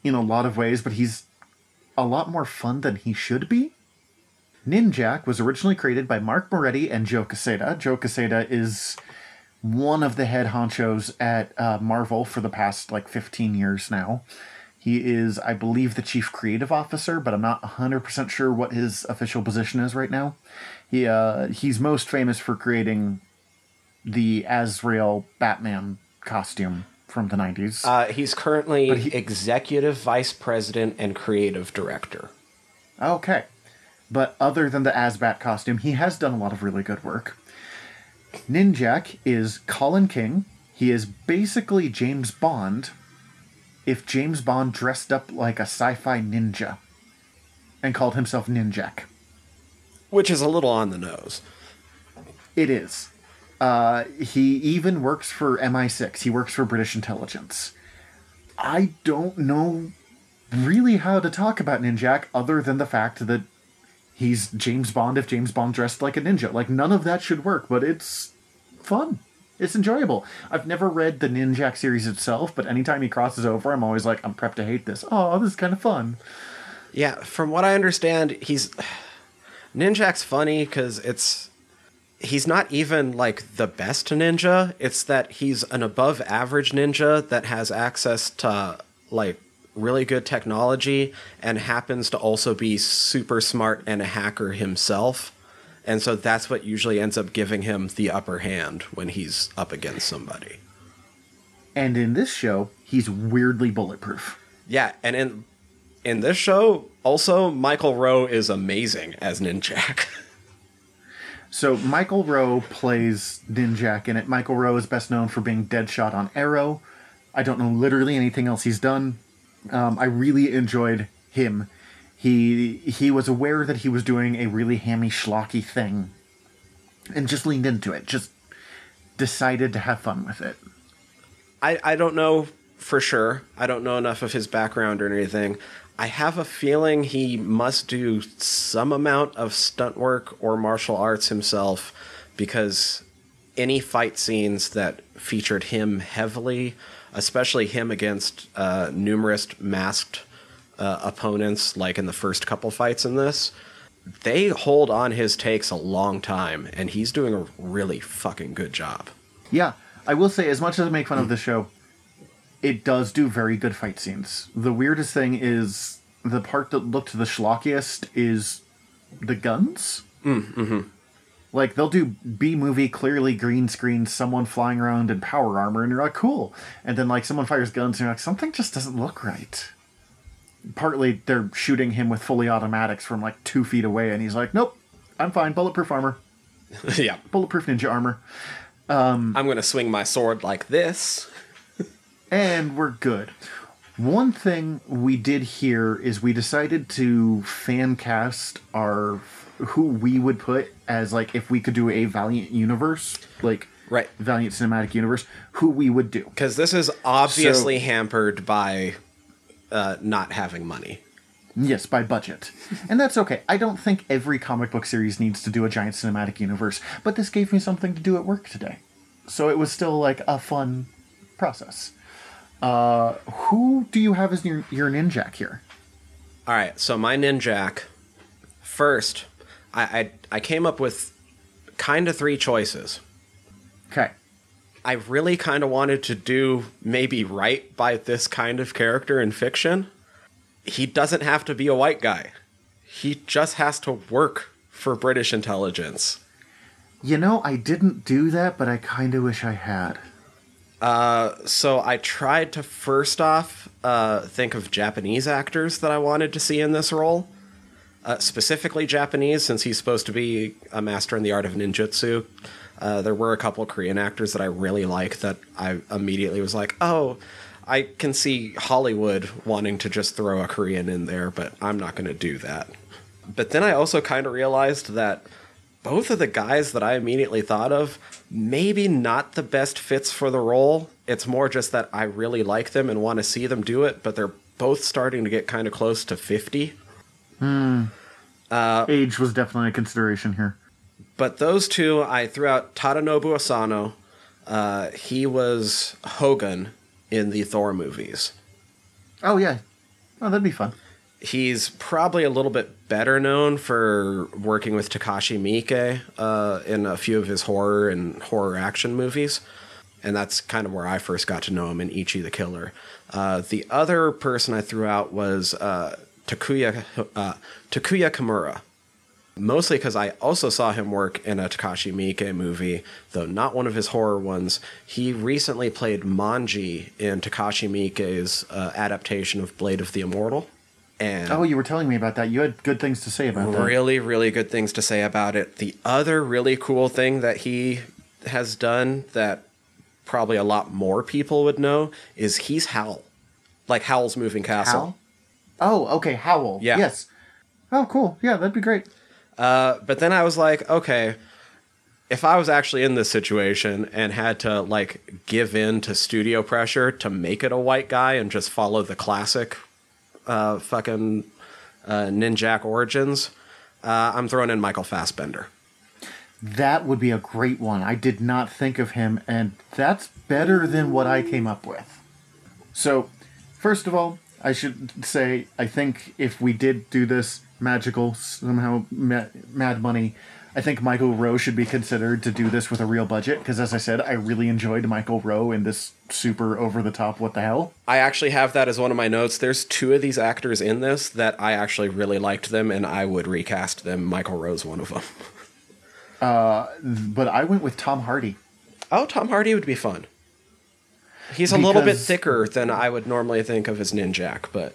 in a lot of ways, but he's a lot more fun than he should be. Ninjak was originally created by Mark Moretti and Joe Quesada. Joe Quesada is one of the head honchos at uh, Marvel for the past like 15 years now. He is, I believe, the chief creative officer, but I'm not 100% sure what his official position is right now. He uh, he's most famous for creating the Azrael Batman costume from the 90s. Uh, he's currently he- executive vice president and creative director. Okay. But other than the AzBat costume, he has done a lot of really good work. Ninjak is Colin King. He is basically James Bond if James Bond dressed up like a sci fi ninja and called himself Ninjak. Which is a little on the nose. It is. Uh, he even works for MI6. He works for British intelligence. I don't know really how to talk about Ninjak other than the fact that he's James Bond if James Bond dressed like a ninja. Like, none of that should work, but it's fun. It's enjoyable. I've never read the Ninjak series itself, but anytime he crosses over, I'm always like, I'm prepped to hate this. Oh, this is kind of fun. Yeah, from what I understand, he's Ninjak's funny because it's he's not even like the best ninja. It's that he's an above average ninja that has access to like really good technology and happens to also be super smart and a hacker himself. And so that's what usually ends up giving him the upper hand when he's up against somebody. And in this show, he's weirdly bulletproof. Yeah, and in in this show, also Michael Rowe is amazing as Ninjak. So Michael Rowe plays Ninjak in it. Michael Rowe is best known for being Deadshot on Arrow. I don't know literally anything else he's done. Um, I really enjoyed him. He he was aware that he was doing a really hammy schlocky thing, and just leaned into it. Just decided to have fun with it. I, I don't know for sure. I don't know enough of his background or anything. I have a feeling he must do some amount of stunt work or martial arts himself because any fight scenes that featured him heavily, especially him against uh, numerous masked uh, opponents, like in the first couple fights in this, they hold on his takes a long time, and he's doing a really fucking good job. Yeah, I will say, as much as I make fun of the show, it does do very good fight scenes. The weirdest thing is the part that looked the schlockiest is the guns. Mm-hmm. Like they'll do B movie clearly green screen, someone flying around in power armor, and you're like, cool. And then like someone fires guns, and you're like, something just doesn't look right. Partly they're shooting him with fully automatics from like two feet away, and he's like, nope, I'm fine, bulletproof armor, yeah. bulletproof ninja armor. Um, I'm going to swing my sword like this. and we're good. One thing we did here is we decided to fan cast our who we would put as like if we could do a Valiant universe, like Right. Valiant cinematic universe, who we would do. Because this is obviously hampered by uh, not having money. Yes, by budget. And that's okay. I don't think every comic book series needs to do a giant cinematic universe, but this gave me something to do at work today. So it was still like a fun process. Uh, who do you have as your, your ninjak here? All right, so my Ninjak. First, I, I, I came up with kind of three choices. Okay. I really kind of wanted to do maybe right by this kind of character in fiction. He doesn't have to be a white guy. He just has to work for British intelligence. You know, I didn't do that, but I kind of wish I had. Uh, so I tried to first off uh, think of Japanese actors that I wanted to see in this role, uh, specifically Japanese, since he's supposed to be a master in the art of ninjutsu. Uh, there were a couple Korean actors that I really like that I immediately was like, oh, I can see Hollywood wanting to just throw a Korean in there, but I'm not going to do that. But then I also kind of realized that both of the guys that I immediately thought of, maybe not the best fits for the role. It's more just that I really like them and want to see them do it, but they're both starting to get kind of close to 50. Age was definitely a consideration here. But those two, I threw out Tadanobu Asano. Uh, he was Hogun in the Thor movies. Oh yeah, oh that'd be fun. He's probably a little bit better known for working with Takashi Miike uh, in a few of his horror and horror action movies. And that's kind of where I first got to know him in Ichi the Killer. Uh, the other person I threw out was uh, Takuya, uh, Takuya Kimura. Mostly because I also saw him work in a Takashi Miike movie, though not one of his horror ones. He recently played Manji in Takashi Miike's uh, adaptation of Blade of the Immortal. And Oh, you were telling me about that. You had good things to say about that. really, really good things to say about it. The other really cool thing that he has done that probably a lot more people would know is he's Howl. Like Howl's Moving Castle. Howl? Oh, okay, Howl. Yeah. Yes. Oh, cool. Yeah, that'd be great. Uh, but then I was like, okay, if I was actually in this situation and had to like give in to studio pressure to make it a white guy and just follow the classic uh, fucking uh, Ninjak origins, uh, I'm throwing in Michael Fassbender. That would be a great one. I did not think of him, and that's better than what I came up with. So, first of all, I should say I think if we did do this magical somehow ma- mad money, I think Michael Rowe should be considered to do this with a real budget because, as I said, I really enjoyed Michael Rowe in this super over the top. What the hell? I actually have that as one of my notes. There's two of these actors in this that I actually really liked them, and I would recast them. Michael Rowe's, one of them. uh, But I went with Tom Hardy. Oh, Tom Hardy would be fun. He's a little bit thicker than I would normally think of as Ninjak, but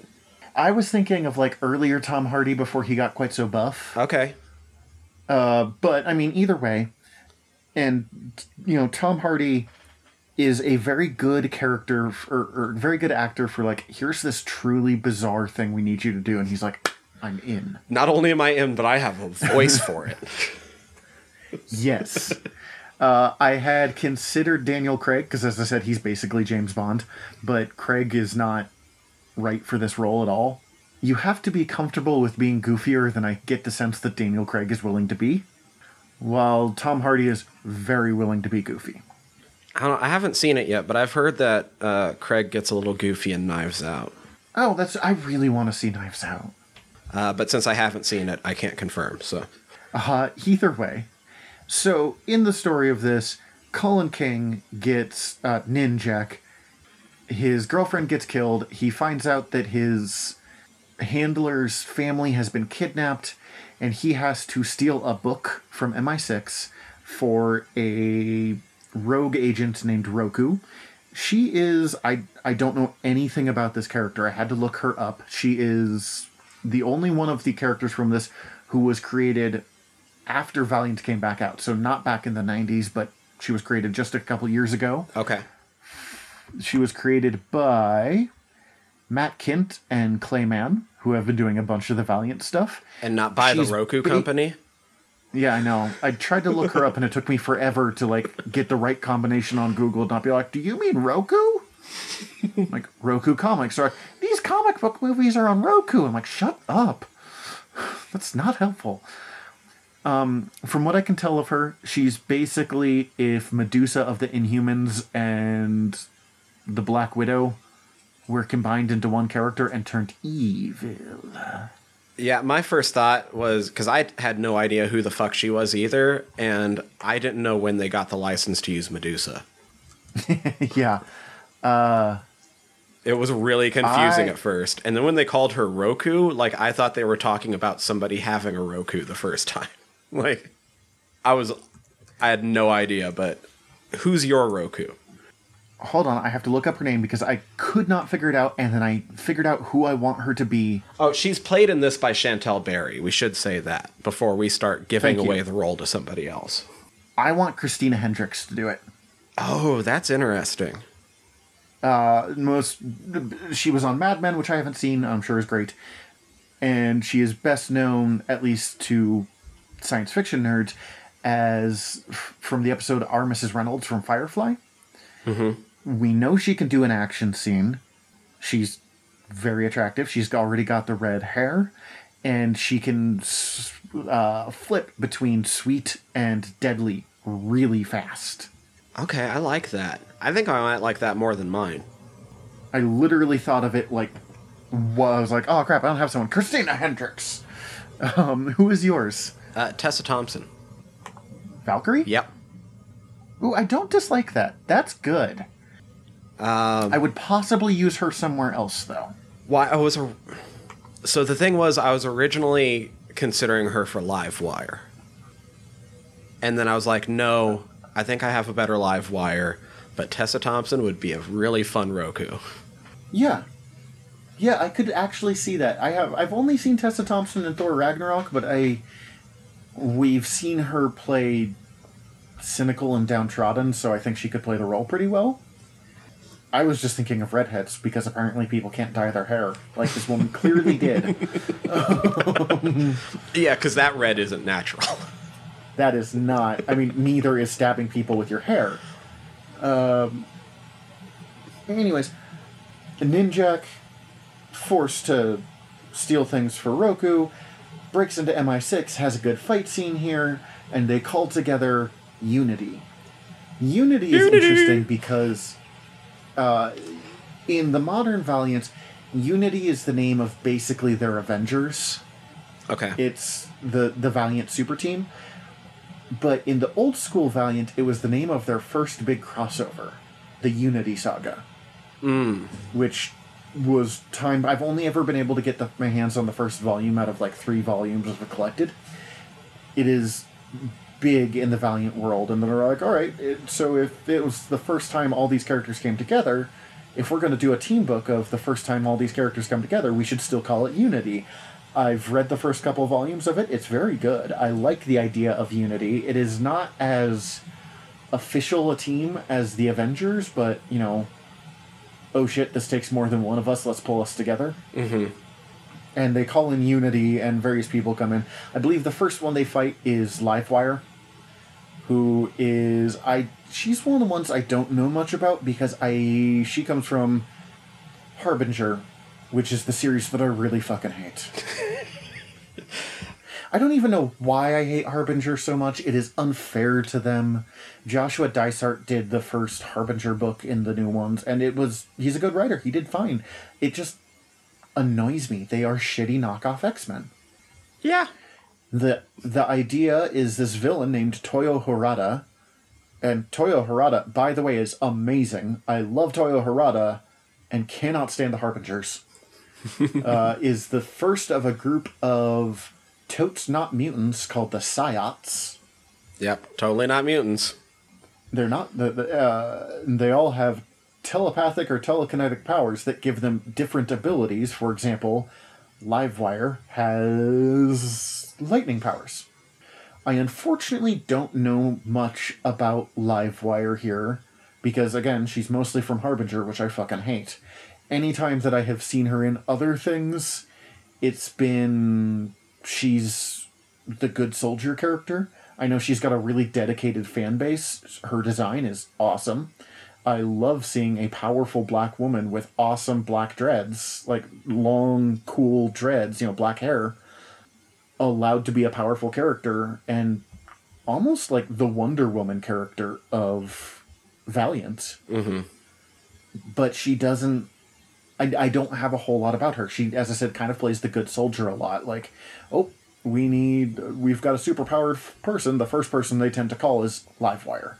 I was thinking of like earlier Tom Hardy before he got quite so buff. okay. Uh, but I mean, either way, and you know, Tom Hardy is a very good character f- or, or very good actor for like, here's this truly bizarre thing we need you to do, and he's like, I'm in. Not only am I in, but I have a voice for it. Yes. Uh, I had considered Daniel Craig because, as I said, he's basically James Bond, but Craig is not right for this role at all. You have to be comfortable with being goofier than I get the sense that Daniel Craig is willing to be, while Tom Hardy is very willing to be goofy. I, don't, I haven't seen it yet, but I've heard that uh, Craig gets a little goofy in Knives Out. Oh, that's I really want to see Knives Out. Uh, but since I haven't seen it, I can't confirm. So Uh, either way, so in the story of this, Colin King gets uh, Ninjak. His girlfriend gets killed. He finds out that his handler's family has been kidnapped, and he has to steal a book from MI6 for a rogue agent named Roku. She is I I don't know anything about this character. I had to look her up. She is the only one of the characters from this who was created after Valiant came back out. So not back in the 90s, but she was created just a couple years ago. okay, She was created by Matt Kindt and Clay Mann, who have been doing a bunch of the Valiant stuff. and not by She's the Roku ba- company. Yeah, I know. I tried to look her up and it took me forever to like get the right combination on Google and not be like, "Do you mean Roku?" I'm like Roku Comics are like, these comic book movies are on Roku. I'm like, "Shut up." That's not helpful. Um, from what I can tell of her, she's basically if Medusa of the Inhumans and the Black Widow were combined into one character and turned evil. Yeah, my first thought was because I had no idea who the fuck she was either, and I didn't know when they got the license to use Medusa. yeah. It was really confusing I- at first. And then when they called her Roku, like I thought they were talking about somebody having a Roku the first time. Like I was I had no idea, but who's your Roku? hold on, I have to look up her name because I could not figure it out, and then I figured out who I want her to be. Oh, she's played in this by Chantel Berry. We should say that before we start giving Thank you. away the role to somebody else. I want Christina Hendricks to do it. Oh, that's interesting. Uh, most she was on Mad Men, which I haven't seen. I'm sure is great, and she is best known at least to science fiction nerds as f- from the episode Our Mrs. Reynolds from Firefly. We know she can do an action scene. She's very attractive. She's already got the red hair, and she can uh, flip between sweet and deadly really fast. Okay, I like that. I think I might like that more than mine. I literally thought of it like I was like, oh crap, I don't have someone. Christina Hendricks. Um, who is yours? Uh, Tessa Thompson. Valkyrie? Yep. Ooh, I don't dislike that. That's good. Um, I would possibly use her somewhere else though. why I was a. So the thing was, I was originally considering her for Live Wire, and then I was like, no, I think I have a better Live Wire, but Tessa Thompson would be a really fun Roku. Yeah. Yeah, I could actually see that. I have I've only seen Tessa Thompson in Thor Ragnarok, but I we've seen her play cynical and downtrodden, so I think she could play the role pretty well. I was just thinking of redheads because apparently people can't dye their hair like this woman clearly did. Yeah, because that red isn't natural. That is not. I mean, neither is stabbing people with your hair. Um. Anyways, Ninjak, forced to steal things for Roku, breaks into MI6, has a good fight scene here, and they call together Unity. Unity is interesting because uh, in the modern Valiant, Unity is the name of basically their Avengers Okay. it's the the Valiant super team. But in the old school Valiant, it was the name of their first big crossover, the Unity Saga, Mm. which was time. I've only ever been able to get the, my hands on the first volume out of like three volumes of the collected. It is big in the Valiant world, and they're like, all right. It, so if it was the first time all these characters came together, if we're going to do a team book of the first time all these characters come together, we should still call it Unity. I've read the first couple volumes of it. It's very good. I like the idea of Unity. It is not as official a team as the Avengers, but, you know, oh shit, this takes more than one of us, let's pull us together. Mm-hmm. And they call in Unity, and various people come in. I believe the first one they fight is Livewire, who is I. She's one of the ones I don't know much about because I she comes from Harbinger, which is the series that I really fucking hate. I don't even know why I hate Harbinger so much. It is unfair to them. Joshua Dysart did the first Harbinger book in the new ones, and it was he's a good writer. He did fine. It just annoys me. They are shitty knockoff X Men. Yeah. the The idea is this villain named Toyo Harada, and Toyo Harada, by the way, is amazing. I love Toyo Harada, and cannot stand the Harbingers. uh, is the first of a group of totes not mutants called the Psiots. Yep. Totally not mutants. They're not the, the uh, they all have telepathic or telekinetic powers that give them different abilities. For example, Livewire has lightning powers. I unfortunately don't know much about Livewire here because again, she's mostly from Harbinger, which I fucking hate. Anytime that I have seen her in other things, it's been she's the good soldier character. I know she's got a really dedicated fan base. Her design is awesome. I love seeing a powerful black woman with awesome black dreads, like long, cool dreads, you know, black hair, allowed to be a powerful character and almost like the Wonder Woman character of Valiant. Mm-hmm. But she doesn't. I, I don't have a whole lot about her. She, as I said, kind of plays the good soldier a lot. Like, oh, we need, we've got a superpowered person. The first person they tend to call is Livewire.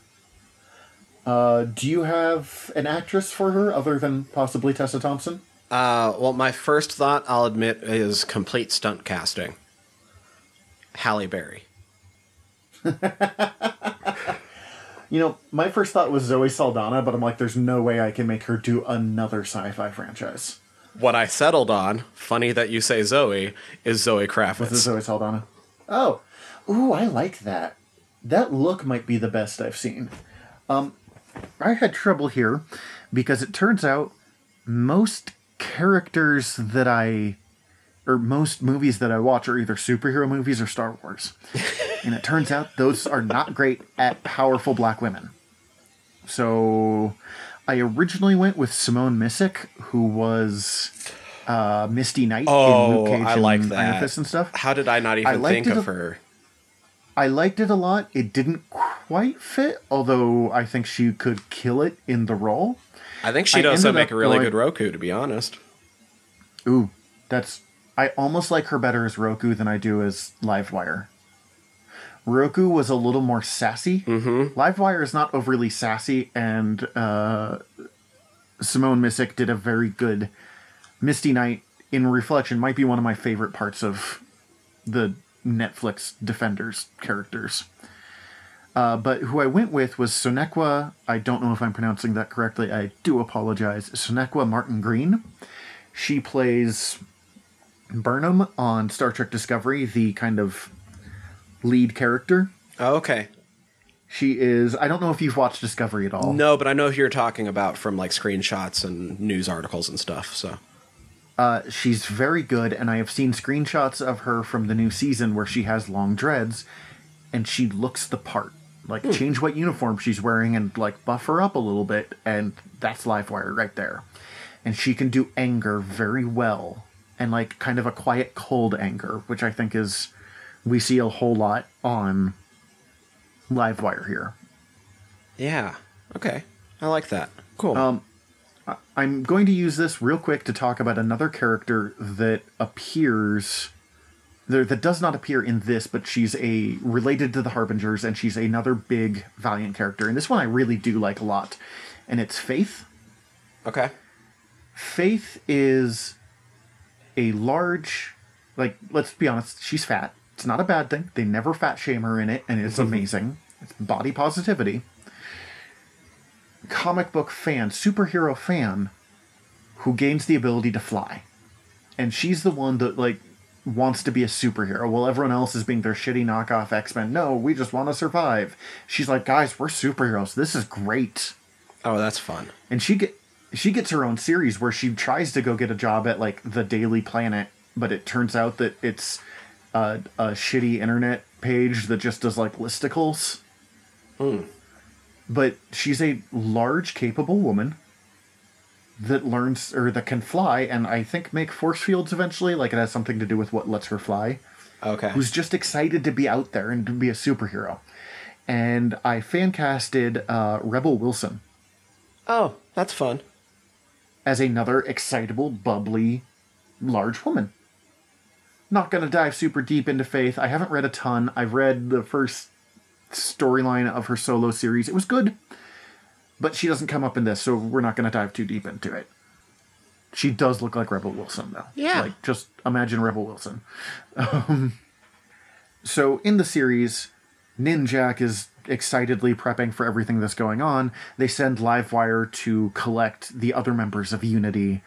Uh, do you have an actress for her other than possibly Tessa Thompson? Uh, well, my first thought, I'll admit, is complete stunt casting. Halle Berry. You know, my first thought was Zoe Saldana, but I'm like, there's no way I can make her do another sci-fi franchise. What I settled on, funny that you say Zoe, is Zoe This is Kravitz. Zoe Saldana. Oh, ooh, I like that. That look might be the best I've seen. Um, I had trouble here because it turns out most characters that I, or most movies that I watch are either superhero movies or Star Wars. And it turns out those are not great at powerful black women. So I originally went with Simone Missick, who was uh, Misty Knight Oh, in Luke Cage I like and that. Iron Fist and stuff. How did I not even liked think of a- her? I liked it a lot. It didn't quite fit, although I think she could kill it in the role. I think she'd I also make a really going- good Roku, to be honest. Ooh, that's. I almost like her better as Roku than I do as Livewire. Roku was a little more sassy. Mm-hmm. Livewire is not overly sassy, and uh, Simone Missick did a very good Misty Knight in Reflection. Might be one of my favorite parts of the Netflix Defenders characters. Uh, but who I went with was Sonequa. I don't know if I'm pronouncing that correctly. I do apologize. Sonequa Martin Green. She plays Burnham on Star Trek Discovery, the kind of lead character. Oh, okay. She is. I don't know if you've watched Discovery at all. No, but I know who you're talking about from like screenshots and news articles and stuff. So Uh, she's very good, and I have seen screenshots of her from the new season where she has long dreads, and she looks the part. Like, change what uniform she's wearing and, like, buff her up a little bit, and that's Livewire right there. And she can do anger very well, and, like, kind of a quiet, cold anger, which I think is. We see a whole lot on Livewire here. yeah, okay, I like that. Cool. Um, I'm going to use this real quick to talk about another character that appears there that does not appear in this, but she's a related to the Harbingers, and she's another big Valiant character. And this one I really do like a lot, and it's Faith. okay. Faith is a large, like let's be honest, she's fat. It's not a bad thing. They never fat shame her in it, and it's amazing. It's body positivity. Comic book fan, superhero fan, who gains the ability to fly, and she's the one that like wants to be a superhero while everyone else is being their shitty knockoff X Men. No, we just want to survive. She's like, guys, we're superheroes. This is great Oh, that's fun. and she get she gets her own series where she tries to go get a job at like the Daily Planet, but it turns out that it's a, a shitty internet page that just does like listicles. But she's a large, capable woman that learns or that can fly, and I think make force fields eventually. Like it has something to do with what lets her fly Okay. who's just excited to be out there and to be a superhero. And I fan casted uh, Rebel Wilson oh, that's fun. As another excitable, bubbly, large woman. Not going to dive super deep into Faith. I haven't read a ton. I've read the first storyline of her solo series. It was good, but she doesn't come up in this, so we're not going to dive too deep into it. She does look like Rebel Wilson, though. Yeah. Like, just imagine Rebel Wilson. Um, so, in the series, Ninjak is excitedly prepping for everything that's going on. They send Livewire to collect the other members of Unity.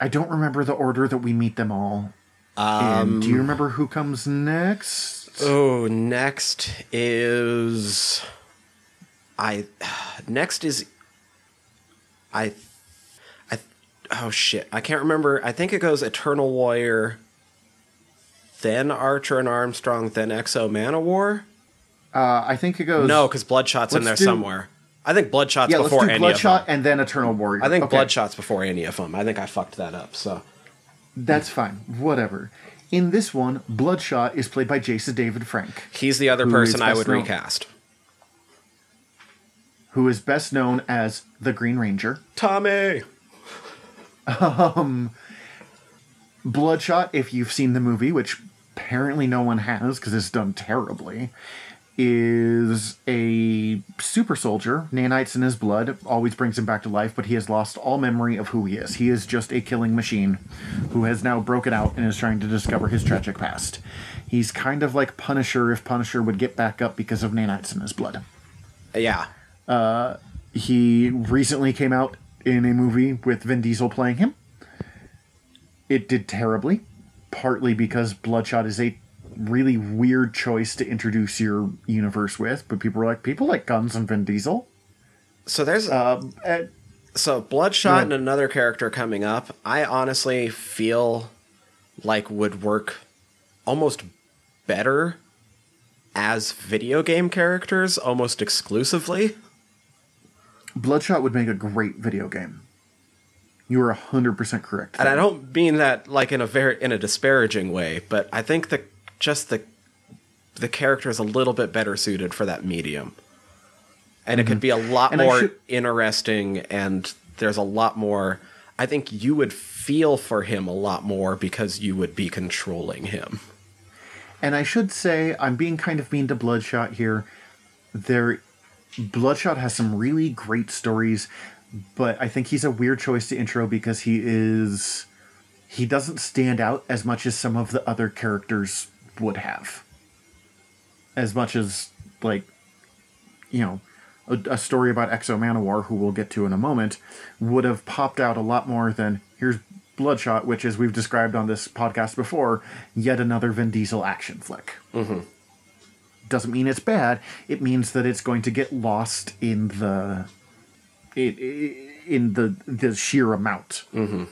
I don't remember the order that we meet them all. and do you um, remember who comes next? Oh, next is I next is I I oh shit. I can't remember. I think it goes Eternal Warrior, then Archer and Armstrong, then X-O Manowar. Uh, I think it goes. No, because Bloodshot's in there do- somewhere. I think Bloodshot's yeah, let's before do any Bloodshot of them. and then Eternal Warrior. I think Okay, Bloodshot's before any of them. I think I fucked that up. So That's fine. Whatever. In this one, Bloodshot is played by Jason David Frank, he's the other person I would known- recast. who is best known as the Green Ranger. Tommy. Um, Bloodshot, if you've seen the movie, which apparently no one has because it's done terribly, is a super soldier. Nanites in his blood always brings him back to life, but he has lost all memory of who he is. He is just a killing machine who has now broken out and is trying to discover his tragic past. He's kind of like Punisher if Punisher would get back up because of nanites in his blood. Yeah. Uh, he recently came out in a movie with Vin Diesel playing him. It did terribly, partly because Bloodshot is a really weird choice to introduce your universe with, but people were like, people like guns and Vin Diesel. So there's Um, and So Bloodshot Yeah. and another character coming up, I honestly feel like would work almost better as video game characters almost exclusively. Bloodshot would make a great video game. You are hundred percent correct. And I don't mean that like in a very in a disparaging way, but I think that just the the character is a little bit better suited for that medium. And it could mhm. be a lot And more should- interesting and there's a lot more I think you would feel for him a lot more because you would be controlling him. And I should say, I'm being kind of mean to Bloodshot here. There, Bloodshot has some really great stories, but I think he's a weird choice to intro because he is. He doesn't stand out as much as some of the other characters would have. As much as, like, you know, a, a story about X-O Manowar, who we'll get to in a moment, would have popped out a lot more than here's Bloodshot, which, as we've described on this podcast before, yet another Vin Diesel action flick. Mm-hmm. Doesn't mean it's bad. It means that it's going to get lost in the in, in the the sheer amount. Mm-hmm.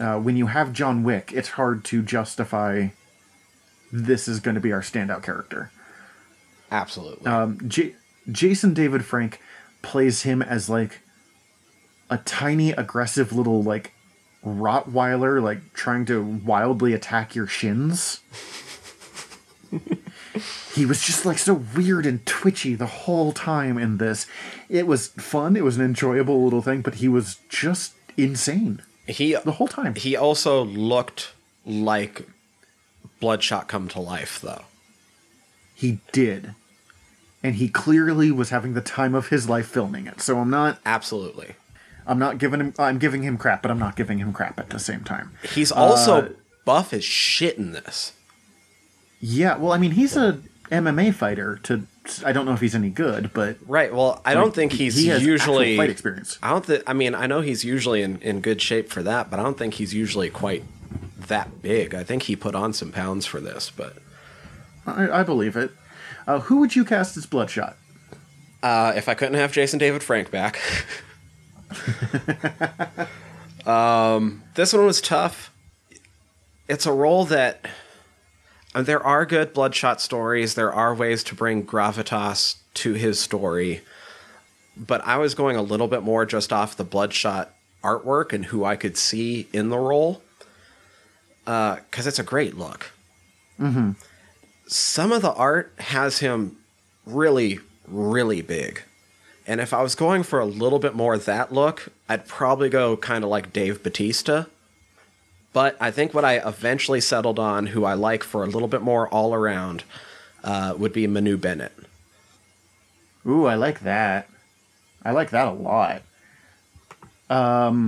Uh, when you have John Wick, it's hard to justify. This is going to be our standout character. Absolutely. Um, J- Jason David Frank plays him as like a tiny, aggressive little like Rottweiler, like trying to wildly attack your shins. he was just like so weird and twitchy the whole time in this. It was fun. It was an enjoyable little thing, but he was just insane he the whole time. he also looked like Bloodshot come to life though. He did. And he clearly was having the time of his life filming it. So I'm not Absolutely. I'm not giving him. I'm giving him crap, but I'm not giving him crap at the same time. He's also Uh, buff as shit in this. Yeah, well, I mean, he's a MMA fighter. To I don't know if he's any good, but Right. Well, I don't think he's he has usually fight experience. I don't think. I mean, I know he's usually in, in good shape for that, but I don't think he's usually quite that big. I think he put on some pounds for this, but I, I believe it. Uh, who would you cast as Bloodshot? uh, if I couldn't have Jason David Frank back, um, this one was tough. It's a role that uh, there are good Bloodshot stories. There are ways to bring gravitas to his story, but I was going a little bit more just off the Bloodshot artwork and who I could see in the role, because it's a great look. Some of the art has him really, really big. And if I was going for a little bit more of that look, I'd probably go kind of like Dave Batista. But I think what I eventually settled on, who I like for a little bit more all around, uh, would be Manu Bennett. Ooh, I like that. I like that a lot.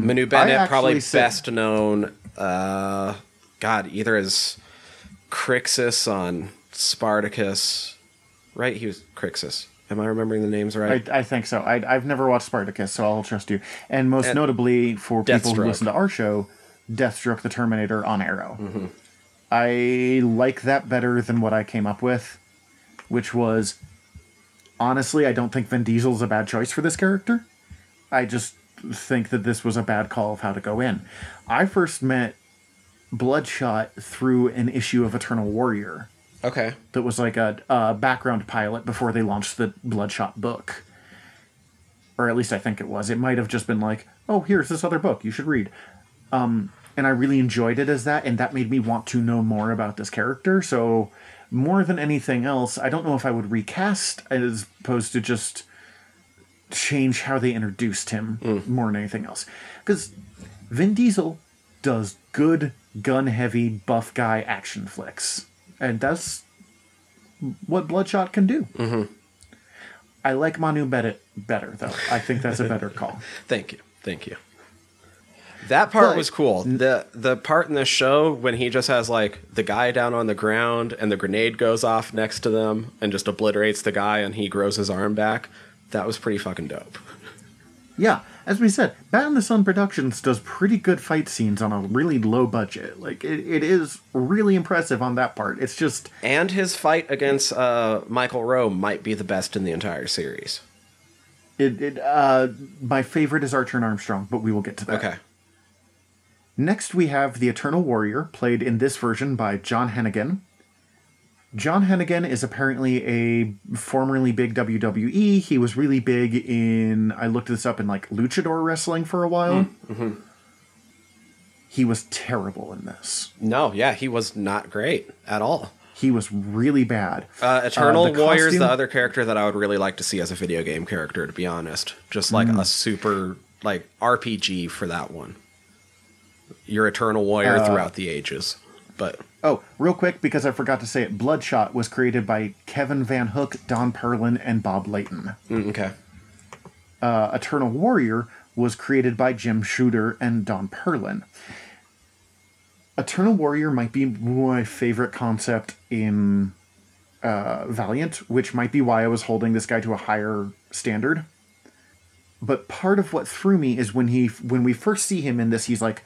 Manu Bennett, probably said- best known, uh, God, either as Crixus on Spartacus, right? He was Crixus. Am I remembering the names right? I, I think so. I, I've never watched Spartacus, so I'll trust you. And most And notably, for people who listen to our show, Deathstroke the Terminator on Arrow. Mm-hmm. I like that better than what I came up with, which was honestly, I don't think Vin Diesel's a bad choice for this character. I just think that this was a bad call of how to go in. I first met Bloodshot through an issue of Eternal Warrior Okay. that was like a, a background pilot before they launched the Bloodshot book. Or at least I think it was. It might have just been like, oh, here's this other book you should read. Um, and I really enjoyed it as that, and that made me want to know more about this character. So, more than anything else, I don't know if I would recast as opposed to just change how they introduced him more than anything else. Because Vin Diesel does good, gun heavy, buff guy action flicks. And that's what Bloodshot can do. Mm-hmm. I like Manu Bennett better, though. I think that's a better call. Thank you. Thank you. That part But- was cool. The the part in the show when he just has like the guy down on the ground and the grenade goes off next to them and just obliterates the guy and he grows his arm back. That was pretty fucking dope. Yeah, as we said, Bat in the Sun Productions does pretty good fight scenes on a really low budget. Like, it, it is really impressive on that part. It's just, And his fight against uh, Michael Rowe might be the best in the entire series. it, it uh, my favorite is Archer and Armstrong, but we will get to that. Okay. Next, we have the Eternal Warrior, played in this version by John Hennigan. John Hennigan is apparently a formerly big WWE. He was really big in, I looked this up in like luchador wrestling for a while. Mm-hmm. He was terrible in this. No, yeah, he was not great at all. He was really bad. Uh, Eternal Uh, the Warrior is the other character that I would really like to see as a video game character, to be honest. Just like Hmm. a super like RPG for that one. Your Eternal Warrior Uh, throughout the ages. But Oh, real quick, because I forgot to say it, Bloodshot was created by Kevin Van Hook, Don Perlin, and Bob Layton. mm, okay. uh, Eternal Warrior was created by Jim Shooter and Don Perlin. Eternal Warrior might be my favorite concept in uh, Valiant, which might be why I was holding this guy to a higher standard. But part of what threw me is when he when we first see him in this, he's like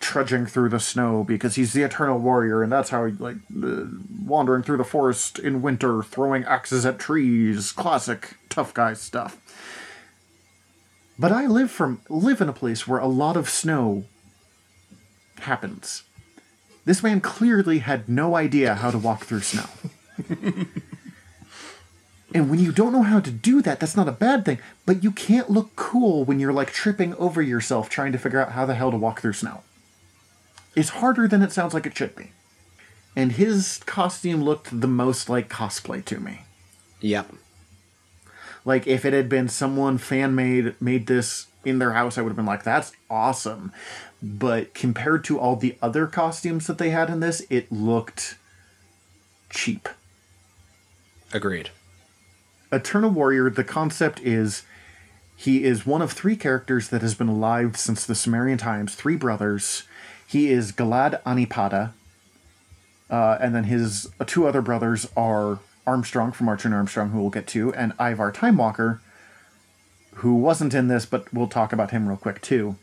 trudging through the snow because he's the Eternal Warrior, and that's how he like wandering through the forest in winter, throwing axes at trees, classic tough guy stuff. But I live from live in a place where a lot of snow happens. This man clearly had no idea how to walk through snow. and when you don't know how to do that, that's not a bad thing, but you can't look cool when you're like tripping over yourself trying to figure out how the hell to walk through snow. It's harder than it sounds like it should be. And his costume looked the most like cosplay to me. Yep. Like if it had been someone fan made made this in their house, I would have been like, "That's awesome." But compared to all the other costumes that they had in this, it looked cheap. Agreed. Eternal Warrior, the concept is he is one of three characters that has been alive since the Sumerian times, three brothers. He is Gilad Anni-Padda, uh, and then his uh, two other brothers are Armstrong from Archer and Armstrong, who we'll get to, and Ivar Timewalker, who wasn't in this, but we'll talk about him real quick too.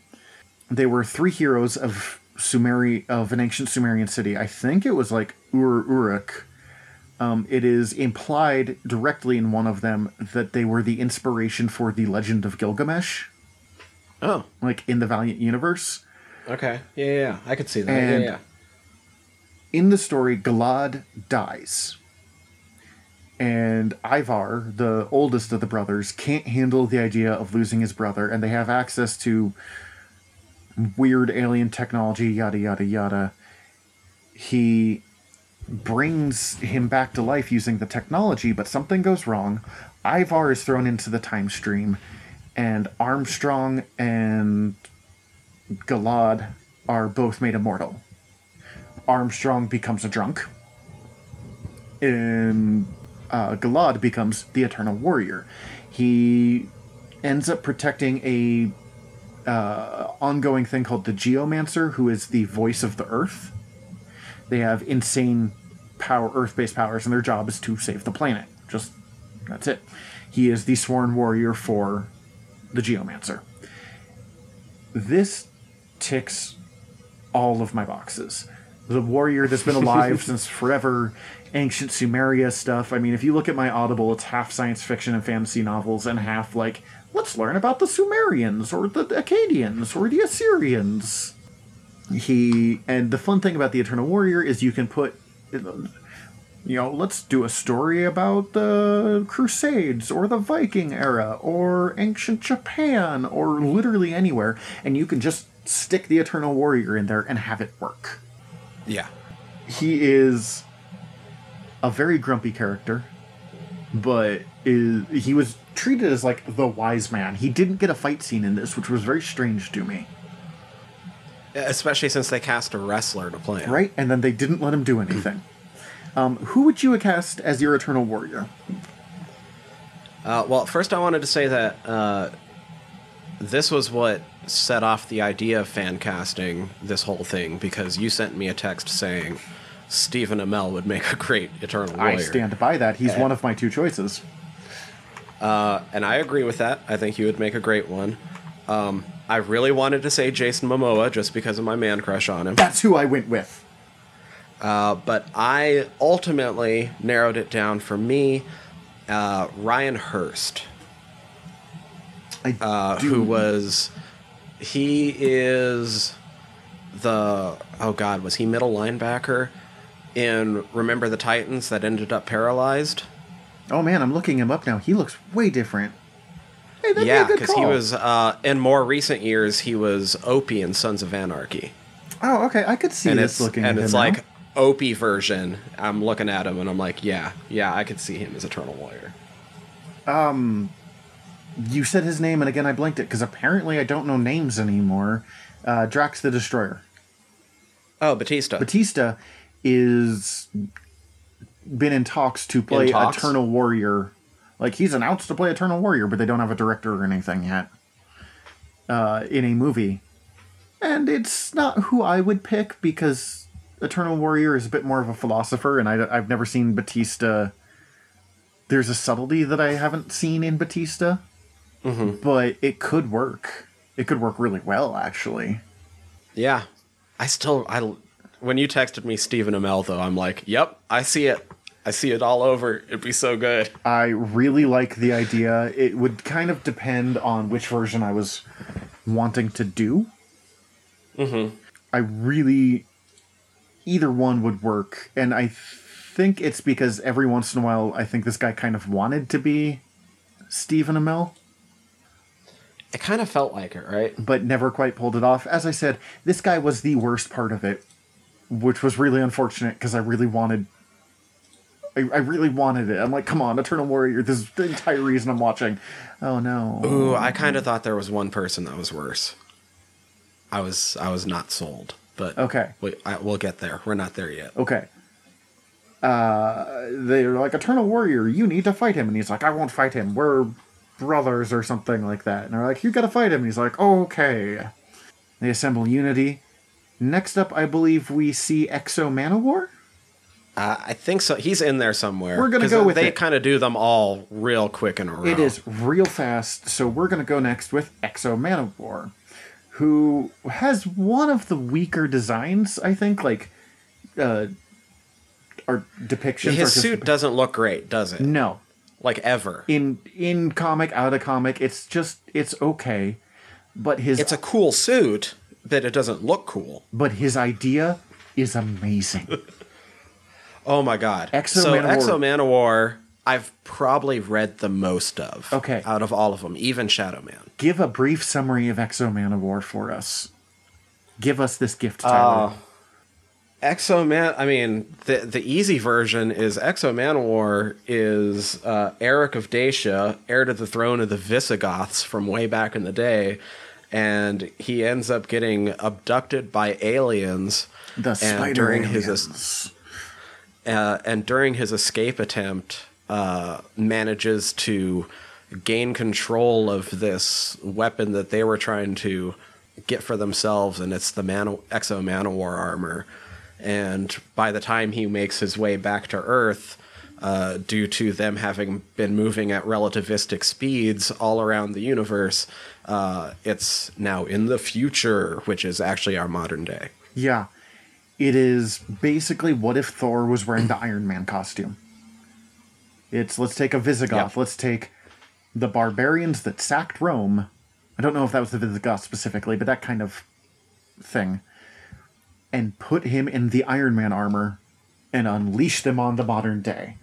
They were three heroes of Sumeri of an ancient Sumerian city. I think it was like Ur Uruk. Um, it is implied directly in one of them that they were the inspiration for the Legend of Gilgamesh, Oh. like in the Valiant universe. Okay. Yeah, yeah, yeah. I could see that. And- yeah, yeah. in the story, Gilad dies. And Ivar, the oldest of the brothers, can't handle the idea of losing his brother, and they have access to weird alien technology, yada, yada, yada. He brings him back to life using the technology, but something goes wrong. Ivar is thrown into the time stream, and Armstrong and Gilad are both made immortal. Armstrong becomes a drunk, and uh, Gilad becomes the Eternal Warrior. He ends up protecting a uh, ongoing thing called the Geomancer, who is the voice of the Earth. They have insane power, Earth-based powers, and their job is to save the planet. Just that's it. He is the sworn warrior for the Geomancer. This ticks all of my boxes. The warrior that's been alive since forever, ancient Sumeria stuff. I mean, if you look at my Audible, it's half science fiction and fantasy novels and half like, let's learn about the Sumerians or the Akkadians or the Assyrians. He and the fun thing about the Eternal Warrior is you can put you know, let's do a story about the Crusades or the Viking era or ancient Japan or literally anywhere, and you can just stick the Eternal Warrior in there and have it work. Yeah. He is a very grumpy character, but is he was treated as like the wise man. He didn't get a fight scene in this, which was very strange to me. Especially since they cast a wrestler to play him. Right? And then they didn't let him do anything. Um, who would you cast as your Eternal Warrior? Uh, well, first I wanted to say that uh, this was what set off the idea of fan casting this whole thing because you sent me a text saying Stephen Amell would make a great Eternal Warrior. I stand by that. He's Yeah. one of my two choices. and I agree with that. I think he would make a great one. Um, I really wanted to say Jason Momoa just because of my man crush on him. That's who I went with. Uh, but I ultimately narrowed it down for me, uh, Ryan Hurst. Uh, who was he is the oh god was he middle linebacker in Remember the Titans that ended up paralyzed. Oh man, I'm looking him up now. He looks way different. Hey, that'd be a yeah, because he was uh, in more recent years he was Opie in Sons of Anarchy, Oh, okay. I could see and this it's looking and it's him now. like Opie version. I'm looking at him and I'm like, yeah, yeah, I could see him as Eternal Warrior. You said his name, and again I blanked it because apparently I don't know names anymore. Uh, Drax the Destroyer. Oh, Batista. Batista is been in talks to play talks? Eternal Warrior. Like he's announced to play Eternal Warrior, but they don't have a director or anything yet. Uh, in a movie, and it's not who I would pick because Eternal Warrior is a bit more of a philosopher, and I, I've never seen Batista. There's a subtlety that I haven't seen in Batista, but it could work. It could work really well, actually. Yeah, I still I when you texted me Stephen Amell though, I'm like, yep, I see it. I see it all over. It'd be so good. I really like the idea. It would kind of depend on which version I was wanting to do. Mm-hmm. I really. Either one would work. And I think it's because every once in a while, I think this guy kind of wanted to be Stephen Amell, It kind of felt like it, right? but never quite pulled it off. As I said, this guy was the worst part of it, which was really unfortunate because I really wanted. I, I really wanted it. I'm like, come on, Eternal Warrior. This is the entire reason I'm watching. Oh no. Ooh, I kind of thought there was one person that was worse. I was I was not sold, but Okay. we, I, we'll get there. We're not there yet. Okay. Uh, they're like, Eternal Warrior, you need to fight him. And he's like, I won't fight him. We're brothers or something like that. And they're like, you gotta fight him. And he's like, okay. They assemble Unity. Next up, I believe we see X-O Manowar. Uh, I think so. He's in there somewhere. We're gonna go with They kind of do them all real quick in a row. It is real fast, so we're gonna go next with X-O Manowar, who has one of the weaker designs, I think, like uh or depictions. are His suit doesn't look great, does it? No. Like ever. In in comic, out of comic, it's just it's okay. But his It's a cool suit, but it doesn't look cool. but his idea is amazing. Oh my god. Exo so Manowar- X-O Manowar, I've probably read the most of. Okay. Out of all of them, even Shadow Man. Give a brief summary of X-O Manowar for us. Give us this gift, Tyler. Uh, Exo Man, I mean, the the easy version is X-O Manowar is uh, Eric of Dacia, heir to the throne of the Visigoths from way back in the day, and he ends up getting abducted by aliens. the and spider during his aliens. uh, and during his escape attempt, uh, manages to gain control of this weapon that they were trying to get for themselves, and it's the Man- X-O Manowar armor. And by the time he makes his way back to Earth, uh, due to them having been moving at relativistic speeds all around the universe, uh, it's now in the future, which is actually our modern day. Yeah. It is basically what if Thor was wearing the Iron Man costume. It's let's take a Visigoth, Yep. let's take the barbarians that sacked Rome. I don't know if that was the Visigoth specifically, but that kind of thing. And put him in the Iron Man armor and unleash them on the modern day.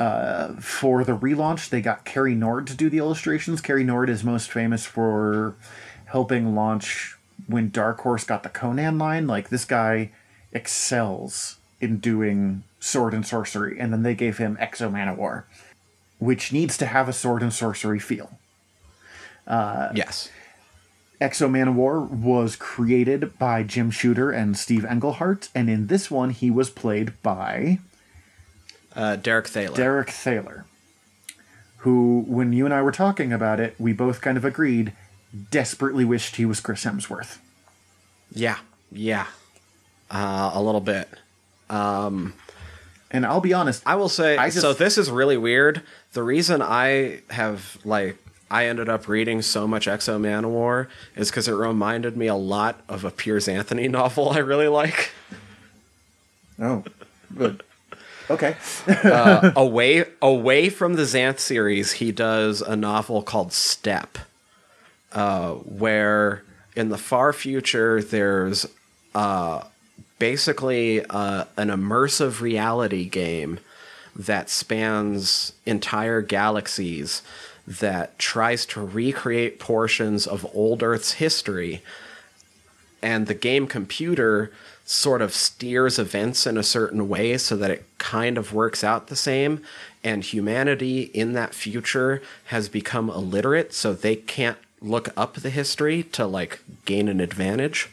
Uh, for the relaunch, they got Cary Nord to do the illustrations. Cary Nord is most famous for helping launch when Dark Horse got the Conan line. Like, this guy excels in doing sword and sorcery, and then they gave him X-O Manowar, which needs to have a sword and sorcery feel. yes. X-O Manowar was created by Jim Shooter and Steve Englehart, and in this one, he was played by Uh, Derek Theler. Derek Theler, who, when you and I were talking about it, we both kind of agreed, desperately wished he was Chris Hemsworth. Yeah, yeah, uh, a little bit. And I'll be honest, I will say. I just- so this is really weird. The reason I have like I ended up reading so much X-O Manowar is because it reminded me a lot of a Piers Anthony novel I really like. oh, good. Okay. Uh, away away from the Xanth series, he does a novel called Steppe, uh, where in the far future there's uh, basically uh, an immersive reality game that spans entire galaxies that tries to recreate portions of old Earth's history. And the game computer sort of steers events in a certain way so that it kind of works out the same. And humanity in that future has become illiterate, so they can't look up the history to like gain an advantage.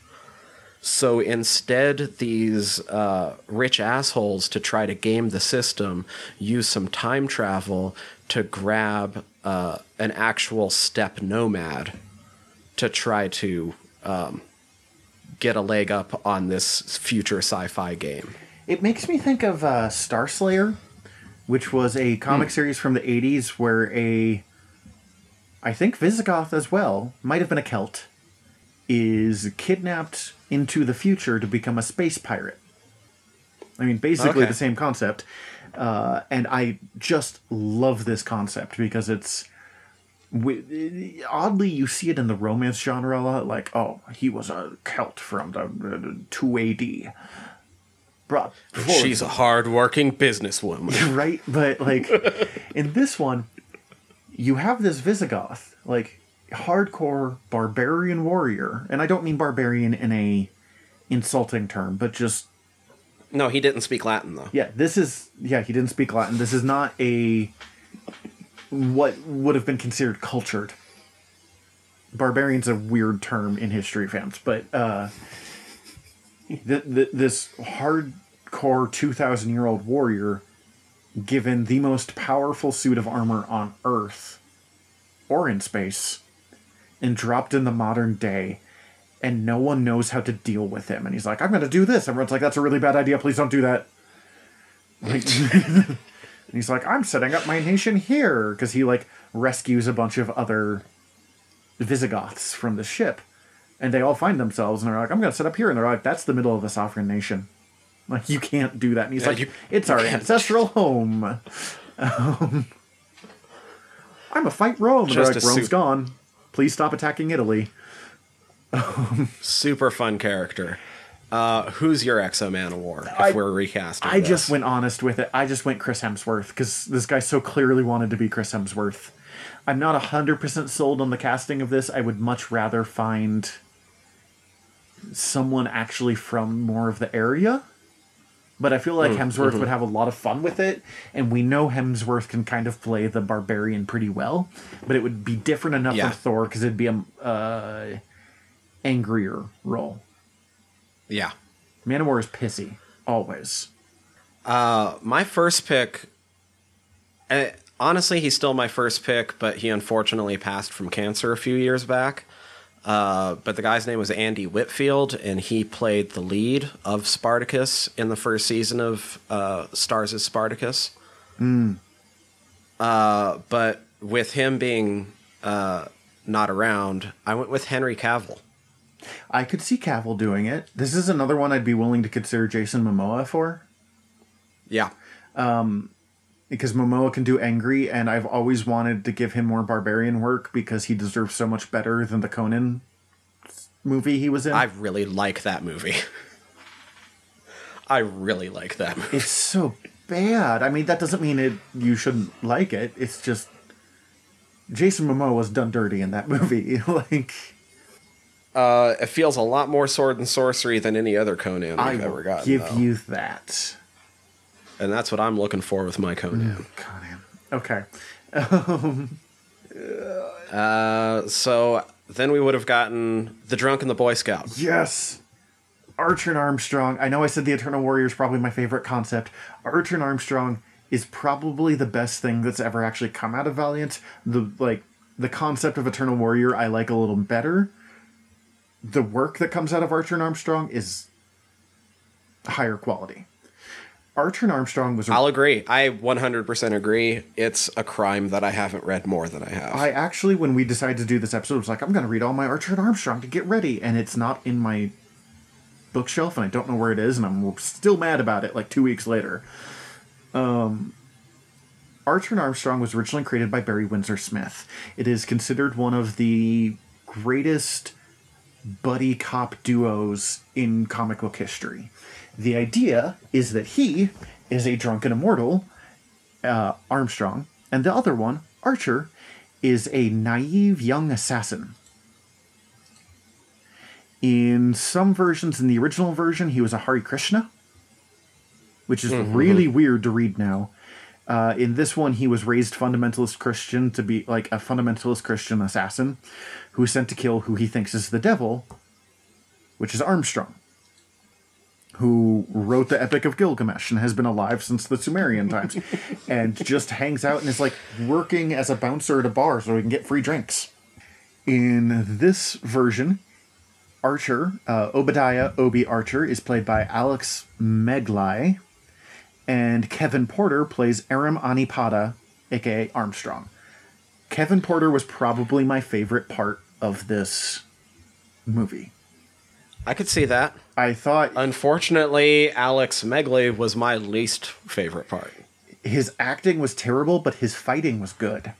So instead, these uh, rich assholes to try to game the system use some time travel to grab uh, an actual steppe nomad to try to um, get a leg up on this future sci-fi game. It makes me think of uh, Star Slayer, which was a comic Hmm. series from the '80s where a, I think Visigoth as well, might have been a Celt, is kidnapped into the future to become a space pirate. I mean, basically Okay. the same concept, uh, and I just love this concept because it's. wi- Oddly, you see it in the romance genre a lot. Like, oh, he was a Celt from the uh, two AD. Brought She's a hard-working businesswoman. right? But like in this one, you have this Visigoth, like hardcore barbarian warrior, and I don't mean barbarian in a insulting term, but just no, he didn't speak Latin though. yeah, this is yeah, he didn't speak Latin. This is not a what would have been considered cultured. Barbarian's a weird term in history fans, but uh, th- th- this hardcore two thousand year old warrior, given the most powerful suit of armor on Earth or in space, and dropped in the modern day, and no one knows how to deal with him. And he's like, "I'm going to do this." Everyone's like, "That's a really bad idea. Please don't do that." Like, and he's like, "I'm setting up my nation here," because he like rescues a bunch of other Visigoths from the ship, and they all find themselves, and they're like, "I'm going to set up here," and they're like, "That's the middle of a sovereign nation." Like you can't do that. And he's Yeah, like, you- "It's our ancestral home." Um, I'm a fight Rome. And they're Just like, Rome's suit. gone. Please stop attacking Italy. Super fun character. Uh, who's your X-O Manowar? If I- we're recasting, I this? just went honest with it. I just went Chris Hemsworth because this guy so clearly wanted to be Chris Hemsworth. I'm not 100% sold on the casting of this. I would much rather find someone actually from more of the area. But I feel Hmm, like Hemsworth mm-hmm. would have a lot of fun with it, and we know Hemsworth can kind of play the barbarian pretty well. But it would be different enough Yeah. for Thor because it'd be a uh, angrier role. yeah. Man of War is pissy always. Uh, my first pick. Uh, honestly, he's still my first pick, but he unfortunately passed from cancer a few years back. Uh, but the guy's name was Andy Whitfield, and he played the lead of Spartacus in the first season of uh, Stars as Spartacus. Uh, but with him being uh, not around, I went with Henry Cavill. I could see Cavill doing it. This is another one I'd be willing to consider Jason Momoa for Yeah. Um, because Momoa can do angry, and I've always wanted to give him more barbarian work because he deserves so much better than the Conan movie he was in. I really like that movie. I really like that movie. It's so bad. I mean, that doesn't mean it you shouldn't like it. It's just Jason Momoa was done dirty in that movie. like Uh, it feels a lot more sword and sorcery than any other Conan I will ever gotten. give though. you that. and that's what I'm looking for with my Conan. Conan. Okay. Uh, so then we would have gotten the drunk and the Boy Scout. Yes. Archer and Armstrong. I know I said the Eternal Warrior is probably my favorite concept. Archer and Armstrong is probably the best thing that's ever actually come out of Valiant. The like the concept of Eternal Warrior I like a little better. The work that comes out of Archer and Armstrong is higher quality. Archer and Armstrong was I'll agree. I 100% agree. It's a crime that I haven't read more than I have. I actually, when we decided to do this episode, was like, I'm going to read all my Archer and Armstrong to get ready, and it's not in my bookshelf, and I don't know where it is, and I'm still mad about it. Like two weeks later, um, Archer and Armstrong was originally created by Barry Windsor Smith. It is considered one of the greatest buddy cop duos in comic book history. The idea is that he is a drunken immortal, uh, Armstrong, and the other one, Archer, is a naive young assassin. In some versions, in the original version, he was a Hare Krishna, which is really weird to read now. Uh, in this one, he was raised fundamentalist Christian to be like a fundamentalist Christian assassin who is sent to kill who he thinks is the devil, which is Armstrong, who wrote the Epic of Gilgamesh and has been alive since the Sumerian times, and just hangs out and is like working as a bouncer at a bar so he can get free drinks. In this version, Archer, uh, Obadiah Obi Archer, is played by Alex Meglai, and Kevin Porter plays Aram Anni-Padda, aka Armstrong. Kevin Porter was probably my favorite part of this movie. I could see that. I thought Unfortunately, Alex Megley was my least favorite part. his acting was terrible, but his fighting was good.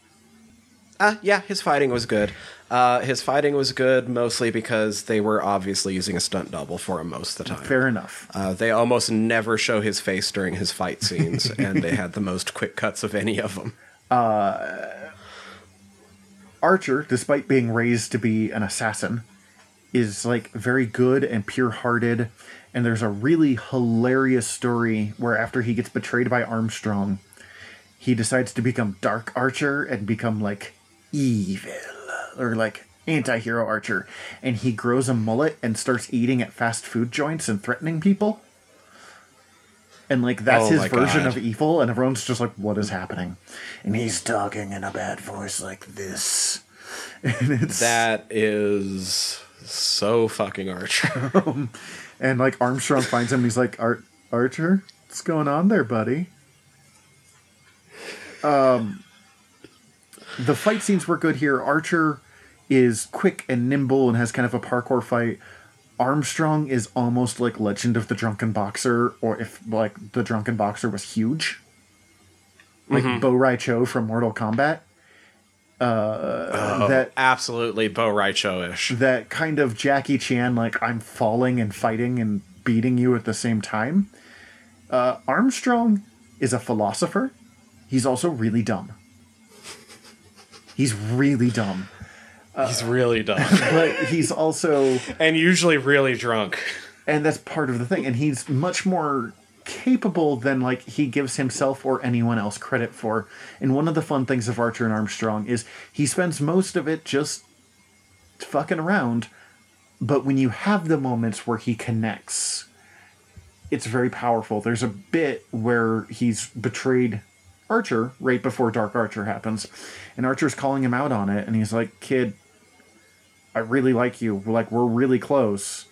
Uh, yeah, his fighting was good. Uh, his fighting was good mostly because they were obviously using a stunt double for him most of the time. Fair enough. Uh, they almost never show his face during his fight scenes, and they had the most quick cuts of any of them. Archer, despite being raised to be an assassin, is like very good and pure-hearted. And there's a really hilarious story where after he gets betrayed by Armstrong, he decides to become Dark Archer and become like evil or like anti-hero Archer. And he grows a mullet and starts eating at fast food joints and threatening people. And like that's Oh his version God. of evil, and everyone's just like, "What is happening?" And he's talking in a bad voice like this. And it's That is so fucking Archer. and like Armstrong finds him and he's like, Ar- Archer, what's going on there, buddy? Um the fight scenes were good here. Archer is quick and nimble and has kind of a parkour fight. Armstrong is almost like Legend of the Drunken Boxer, or if like the Drunken Boxer was huge. Like Bo Rai Cho from Mortal Kombat. Uh, that Absolutely Bo Raicho-ish. that kind of Jackie Chan, like I'm falling and fighting and beating you at the same time. Uh, Armstrong is a philosopher. He's also really dumb. He's really dumb, uh, He's really dumb. but he's also, and usually really drunk. and that's part of the thing. And he's much more capable than like he gives himself or anyone else credit for. And one of the fun things of Archer and Armstrong is he spends most of it just fucking around. But when you have the moments where he connects, it's very powerful. There's a bit where he's betrayed Archer right before Dark Archer happens, and Archer's calling him out on it, and he's like, "Kid, I really like you. Like we're really close,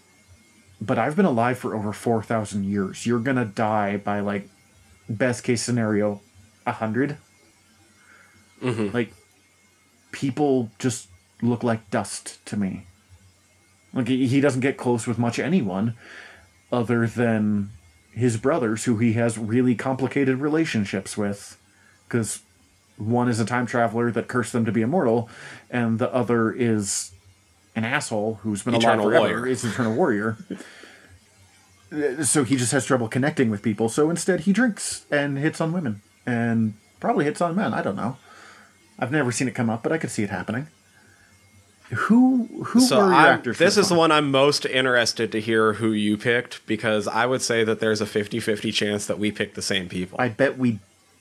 but I've been alive for over four thousand years. You're gonna die by like best case scenario, a 100 mm-hmm. Like people just look like dust to me. Like he he doesn't get close with much anyone other than his brothers who he has really complicated relationships with because one is a time traveler that cursed them to be immortal and the other is an asshole who's been Eternal alive forever warrior. is an eternal warrior so he just has trouble connecting with people so instead he drinks and hits on women and probably hits on men i don't know i've never seen it come up but i could see it happening who who So were your I'm, actors this is the one? one I'm most interested to hear who you picked because I would say that there's a 50-50 chance that we picked the same people. I bet we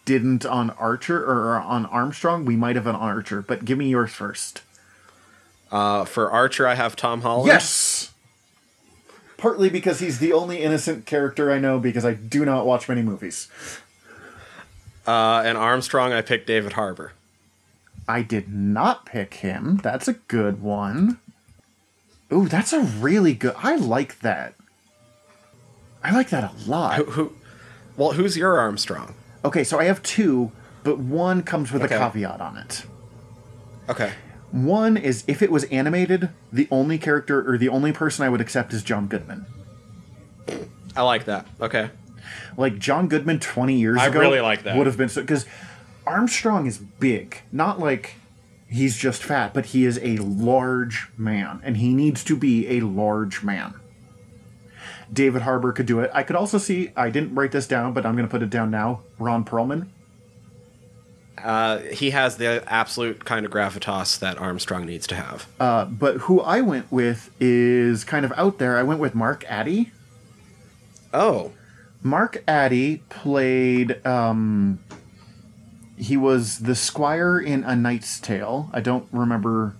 didn't on Archer or on Armstrong. We might have an Archer, but give me yours first. Uh, for Archer, I have Tom Holland. Yes. Partly because he's the only innocent character I know because I do not watch many movies. Uh, and Armstrong, I picked David Harbour. I did not pick him. That's a good one. Ooh, that's a really good. I like that. I like that a lot. Who, who? Well, who's your Armstrong? Okay, so I have two, but one comes with Okay. a caveat on it. Okay. One is if it was animated, the only character or the only person I would accept is John Goodman. I like that. Okay. Like John Goodman 20 years I ago really like that. would have been so because Armstrong is big, not like he's just fat, but he is a large man and he needs to be a large man. David Harbour could do it. I could also see. I didn't write this down, but I'm going to put it down now. Ron Perlman. Uh, he has the absolute kind of gravitas that Armstrong needs to have. Uh, but who I went with is kind of out there. I went with Mark Addy. oh, Mark Addy played. Um, he was the squire in A Knight's Tale. I don't remember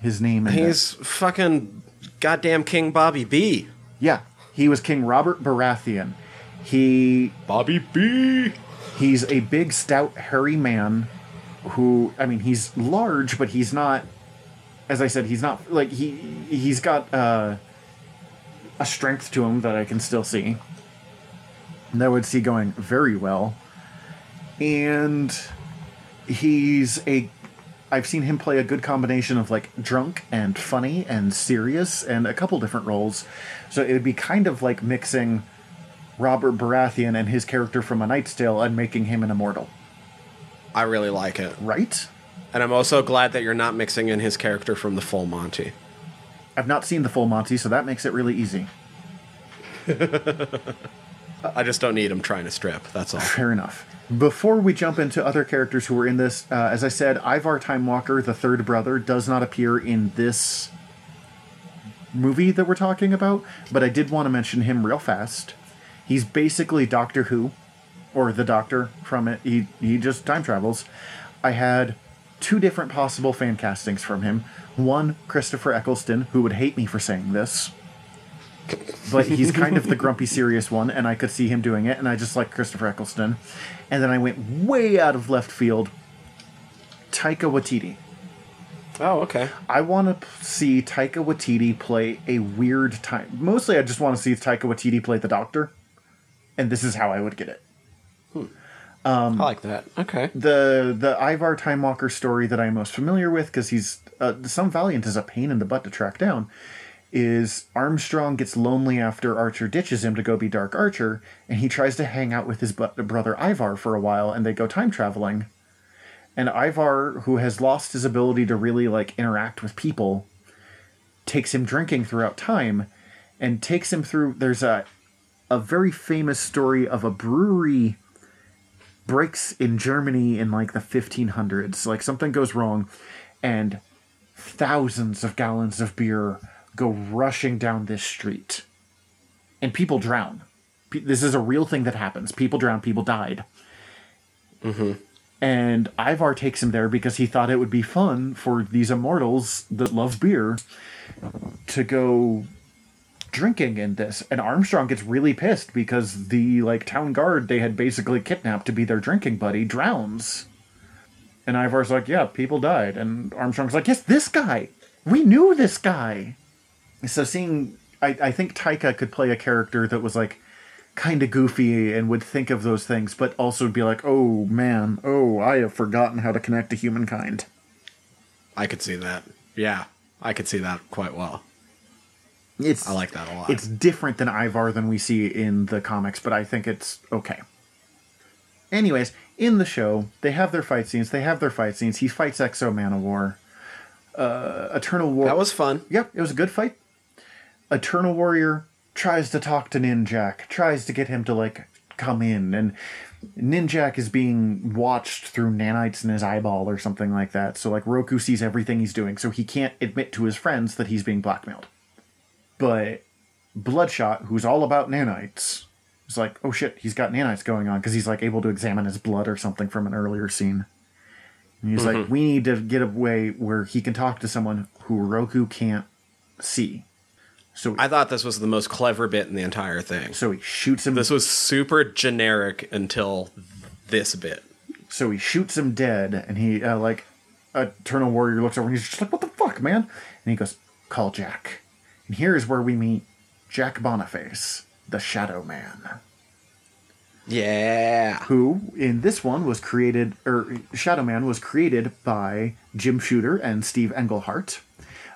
his name. He's fucking goddamn King Bobby B. yeah. He was King Robert Baratheon. He Bobby B. he's a big, stout, hairy man. Who I mean, he's large, but he's not. As I said, he's not like he he's got uh, a strength to him that I can still see. that I would see going very well. And he's a I've seen him play a good combination of like drunk and funny and serious and a couple different roles. So it would be kind of like mixing Robert Baratheon and his character from A Knight's Tale and making him an immortal, I really like it. right? And I'm also glad that you're not mixing in his character from the full Monty. I've not seen the full Monty, so that makes it really easy. I just don't need him trying to strip. That's all. Fair enough. Before we jump into other characters who were in this, uh, as I said, Ivar Time Walker, the third brother, does not appear in this movie that we're talking about, but I did want to mention him real fast. He's basically Doctor Who, or the Doctor from it. He he just time travels. I had two different possible fan castings from him. One, Christopher Eccleston, who would hate me for saying this but he's kind of the grumpy serious one and i could see him doing it and i just like christopher eccleston and then i went way out of left field taika waititi Oh, okay. i want to see taika waititi play a weird time mostly i just want to see taika waititi play the doctor and this is how i would get it I like that. Okay. the the ivar time walker story that i'm most familiar with because he's uh, some valiant is a pain in the butt to track down is Armstrong gets lonely after Archer ditches him to go be Dark Archer, and he tries to hang out with his brother Ivar for a while, and they go time traveling. And Ivar, who has lost his ability to really like interact with people, takes him drinking throughout time, and takes him through. There's a a very famous story of a brewery breaks in Germany in like the 1500s. Like something goes wrong, and thousands of gallons of beer go rushing down this street. And people drown. This is a real thing that happens. People drown, people died. Mm-hmm. And Ivar takes him there because he thought it would be fun for these immortals that love beer to go drinking in this. And Armstrong gets really pissed because the like town guard they had basically kidnapped to be their drinking buddy drowns. And Ivar's like, yeah, people died. And Armstrong's like, yes, this guy. We knew this guy. So seeing, I, I think Taika could play a character that was like kind of goofy and would think of those things, but also be like, oh man, oh, I have forgotten how to connect to humankind. I could see that. Yeah, I could see that quite well. It's I like that a lot. It's different than Ivar than we see in the comics, but I think it's okay. Anyways, in the show, they have their fight scenes. They have their fight scenes. He fights X-O Manowar. Uh, Eternal War. that was fun. Yep, it was a good fight. Eternal Warrior tries to talk to Ninjak, tries to get him to like come in, and Ninjak is being watched through nanites in his eyeball or something like that. So like Roku sees everything he's doing, so he can't admit to his friends that he's being blackmailed. But Bloodshot, who's all about nanites, is like, oh shit, he's got nanites going on because he's like able to examine his blood or something from an earlier scene. And he's like, mm-hmm. we need to get a way where he can talk to someone who Roku can't see. So, I thought this was the most clever bit in the entire thing. so he shoots him. This was super generic until this bit. So he shoots him dead, and he uh, like Eternal Warrior looks over and he's just like, "What the fuck, man?" And he goes, "Call Jack." And here is where we meet Jack Boniface, the Shadow Man, Yeah. who in this one was created, or Shadow Man was created by Jim Shooter and Steve Englehart.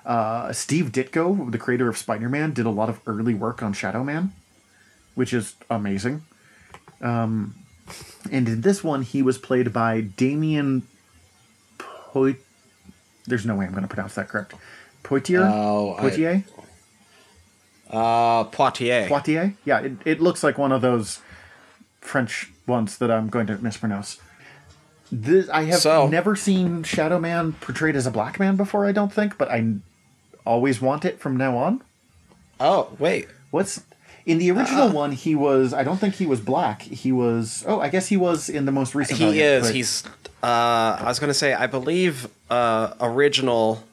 Uh, Steve Ditko, the creator of Spider-Man, did a lot of early work on Shadow Man, which is amazing. Um, and in this one, he was played by Damion Poit. There's no way I'm going to pronounce that correct. Poitier? Oh, I- Poitier? Uh, Poitiers. Poitiers? Yeah, it, it looks like one of those French ones that I'm going to mispronounce. This, I have So- never seen Shadow Man portrayed as a black man before, I don't think, but I always want it from now on. oh, wait. What's in the Uh, original one? He was. I don't think he was black. He was. Oh, I guess he was in the most recent. He is. but- He's. Uh, I was gonna say. I believe uh, original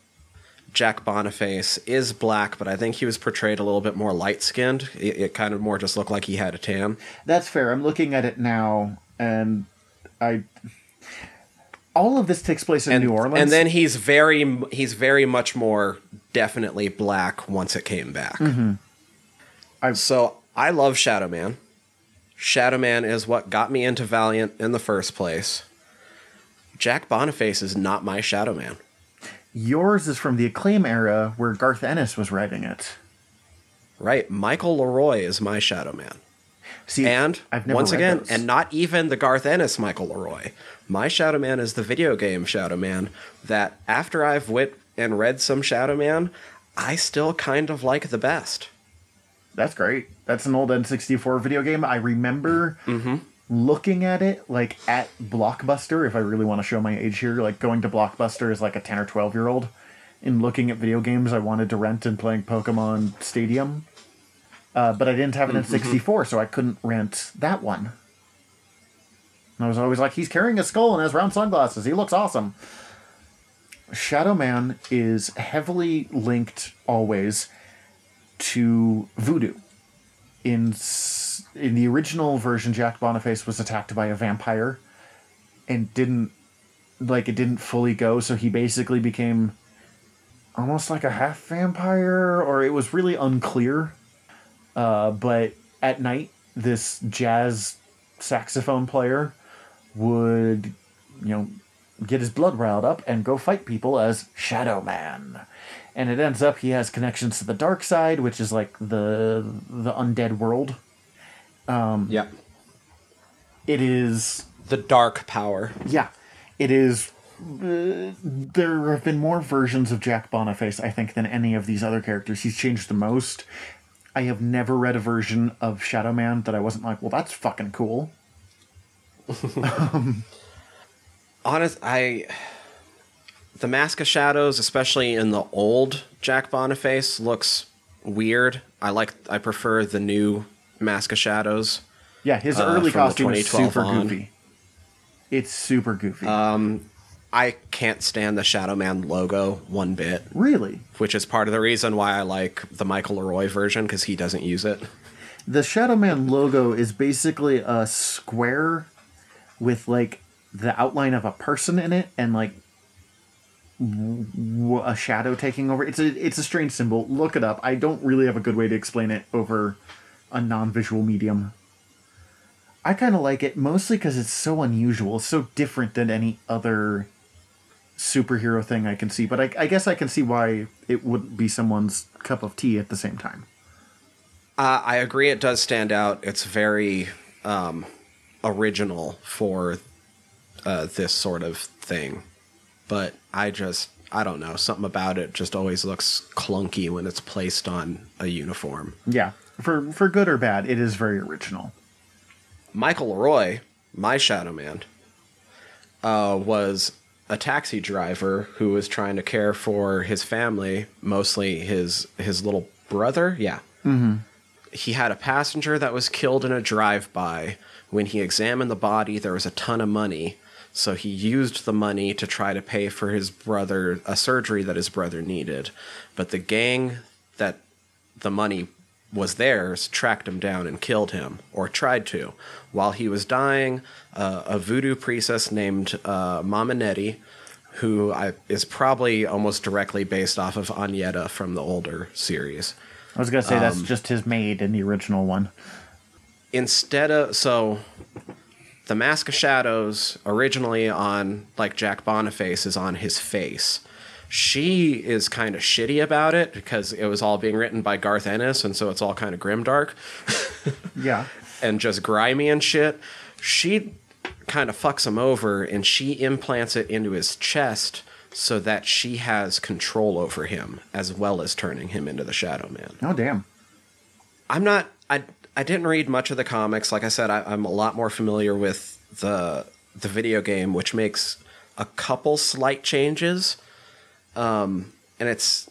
Jack Boniface is black, but I think he was portrayed a little bit more light skinned. It, it kind of more just looked like he had a tan. That's fair. I'm looking at it now, and I. All of this takes place in And, New Orleans, and then he's very he's very much more definitely black once it came back. Mm-hmm. I- so I love Shadow Man. Shadow Man is what got me into Valiant in the first place. Jack Boniface is not my Shadow Man. yours is from the acclaim era where Garth Ennis was writing it. Right, Michael LeRoi is my Shadow Man. See, And I've never once again, those. and not even the Garth Ennis Michael LeRoi. My Shadow Man is the video game Shadow Man that after I've wit and read some Shadow Man, I still kind of like the best. That's great. That's an old N64 video game. I remember Mm-hmm. looking at it like at Blockbuster. If I really want to show my age here, like going to Blockbuster as like a ten or twelve year old, and looking at video games I wanted to rent and playing Pokemon Stadium. Uh, but I didn't have an Mm-hmm. N64, so I couldn't rent that one. And I was always like, he's carrying a skull and has round sunglasses. He looks awesome. Shadow Man is heavily linked always to voodoo. In in the original version, Jack Boniface was attacked by a vampire, and didn't like it didn't fully go. So he basically became almost like a half vampire, or it was really unclear. Uh, but at night, this jazz saxophone player would, you know, get his blood riled up and go fight people as Shadow Man. And it ends up he has connections to the dark side, which is like the the undead world. Um, Yeah. It is The dark power. yeah, it is. Uh, there have been more versions of Jack Boniface, I think, than any of these other characters. He's changed the most. I have never read a version of Shadow Man that I wasn't like, well, that's fucking cool. Honest, I. The Mask of Shadows, especially in the old Jack Boniface, looks weird. I like. I prefer the new Mask of Shadows. Yeah, his Uh, early costume is super on. goofy. It's super goofy. I can't stand the Shadow Man logo one bit, really? which is part of the reason why I like the Michael LeRoi version because he doesn't use it. The Shadow Man logo is basically a square with like the outline of a person in it and like w- a shadow taking over. It's a it's a strange symbol. Look it up. I don't really have a good way to explain it over a non-visual medium. I kind of like it mostly because it's so unusual, so different than any other superhero thing I can see. But I, I guess I can see why it wouldn't be someone's cup of tea at the same time. Uh, I agree, it does stand out. It's very um, original for uh, this sort of thing. But I just, I don't know, something about it just always looks clunky when it's placed on a uniform. Yeah, for for good or bad, it is very original. Michael LeRoi, my Shadow Man, uh, was a taxi driver who was trying to care for his family, mostly his his little brother. Yeah. Mm-hmm. He had a passenger that was killed in a drive-by. When he examined the body, there was a ton of money, so he used the money to try to pay for his brother a surgery that his brother needed. But the gang that the money was theirs tracked him down and killed him, or tried to. While he was dying, uh, a voodoo priestess named uh, Mama Nettie, who I, is probably almost directly based off of Agneta from the older series. I was gonna say that's just his maid in the original one. Instead of so, the Mask of Shadows originally on like Jack Boniface is on his face. She is kind of shitty about it because it was all being written by Garth Ennis, and so it's all kind of grimdark. Yeah, and just grimy and shit. She kind of fucks him over and she implants it into his chest so that she has control over him as well as turning him into the Shadow Man. oh damn. I'm not. I I didn't read much of the comics. Like I said, I, I'm a lot more familiar with the the video game, which makes a couple slight changes. Um, and it's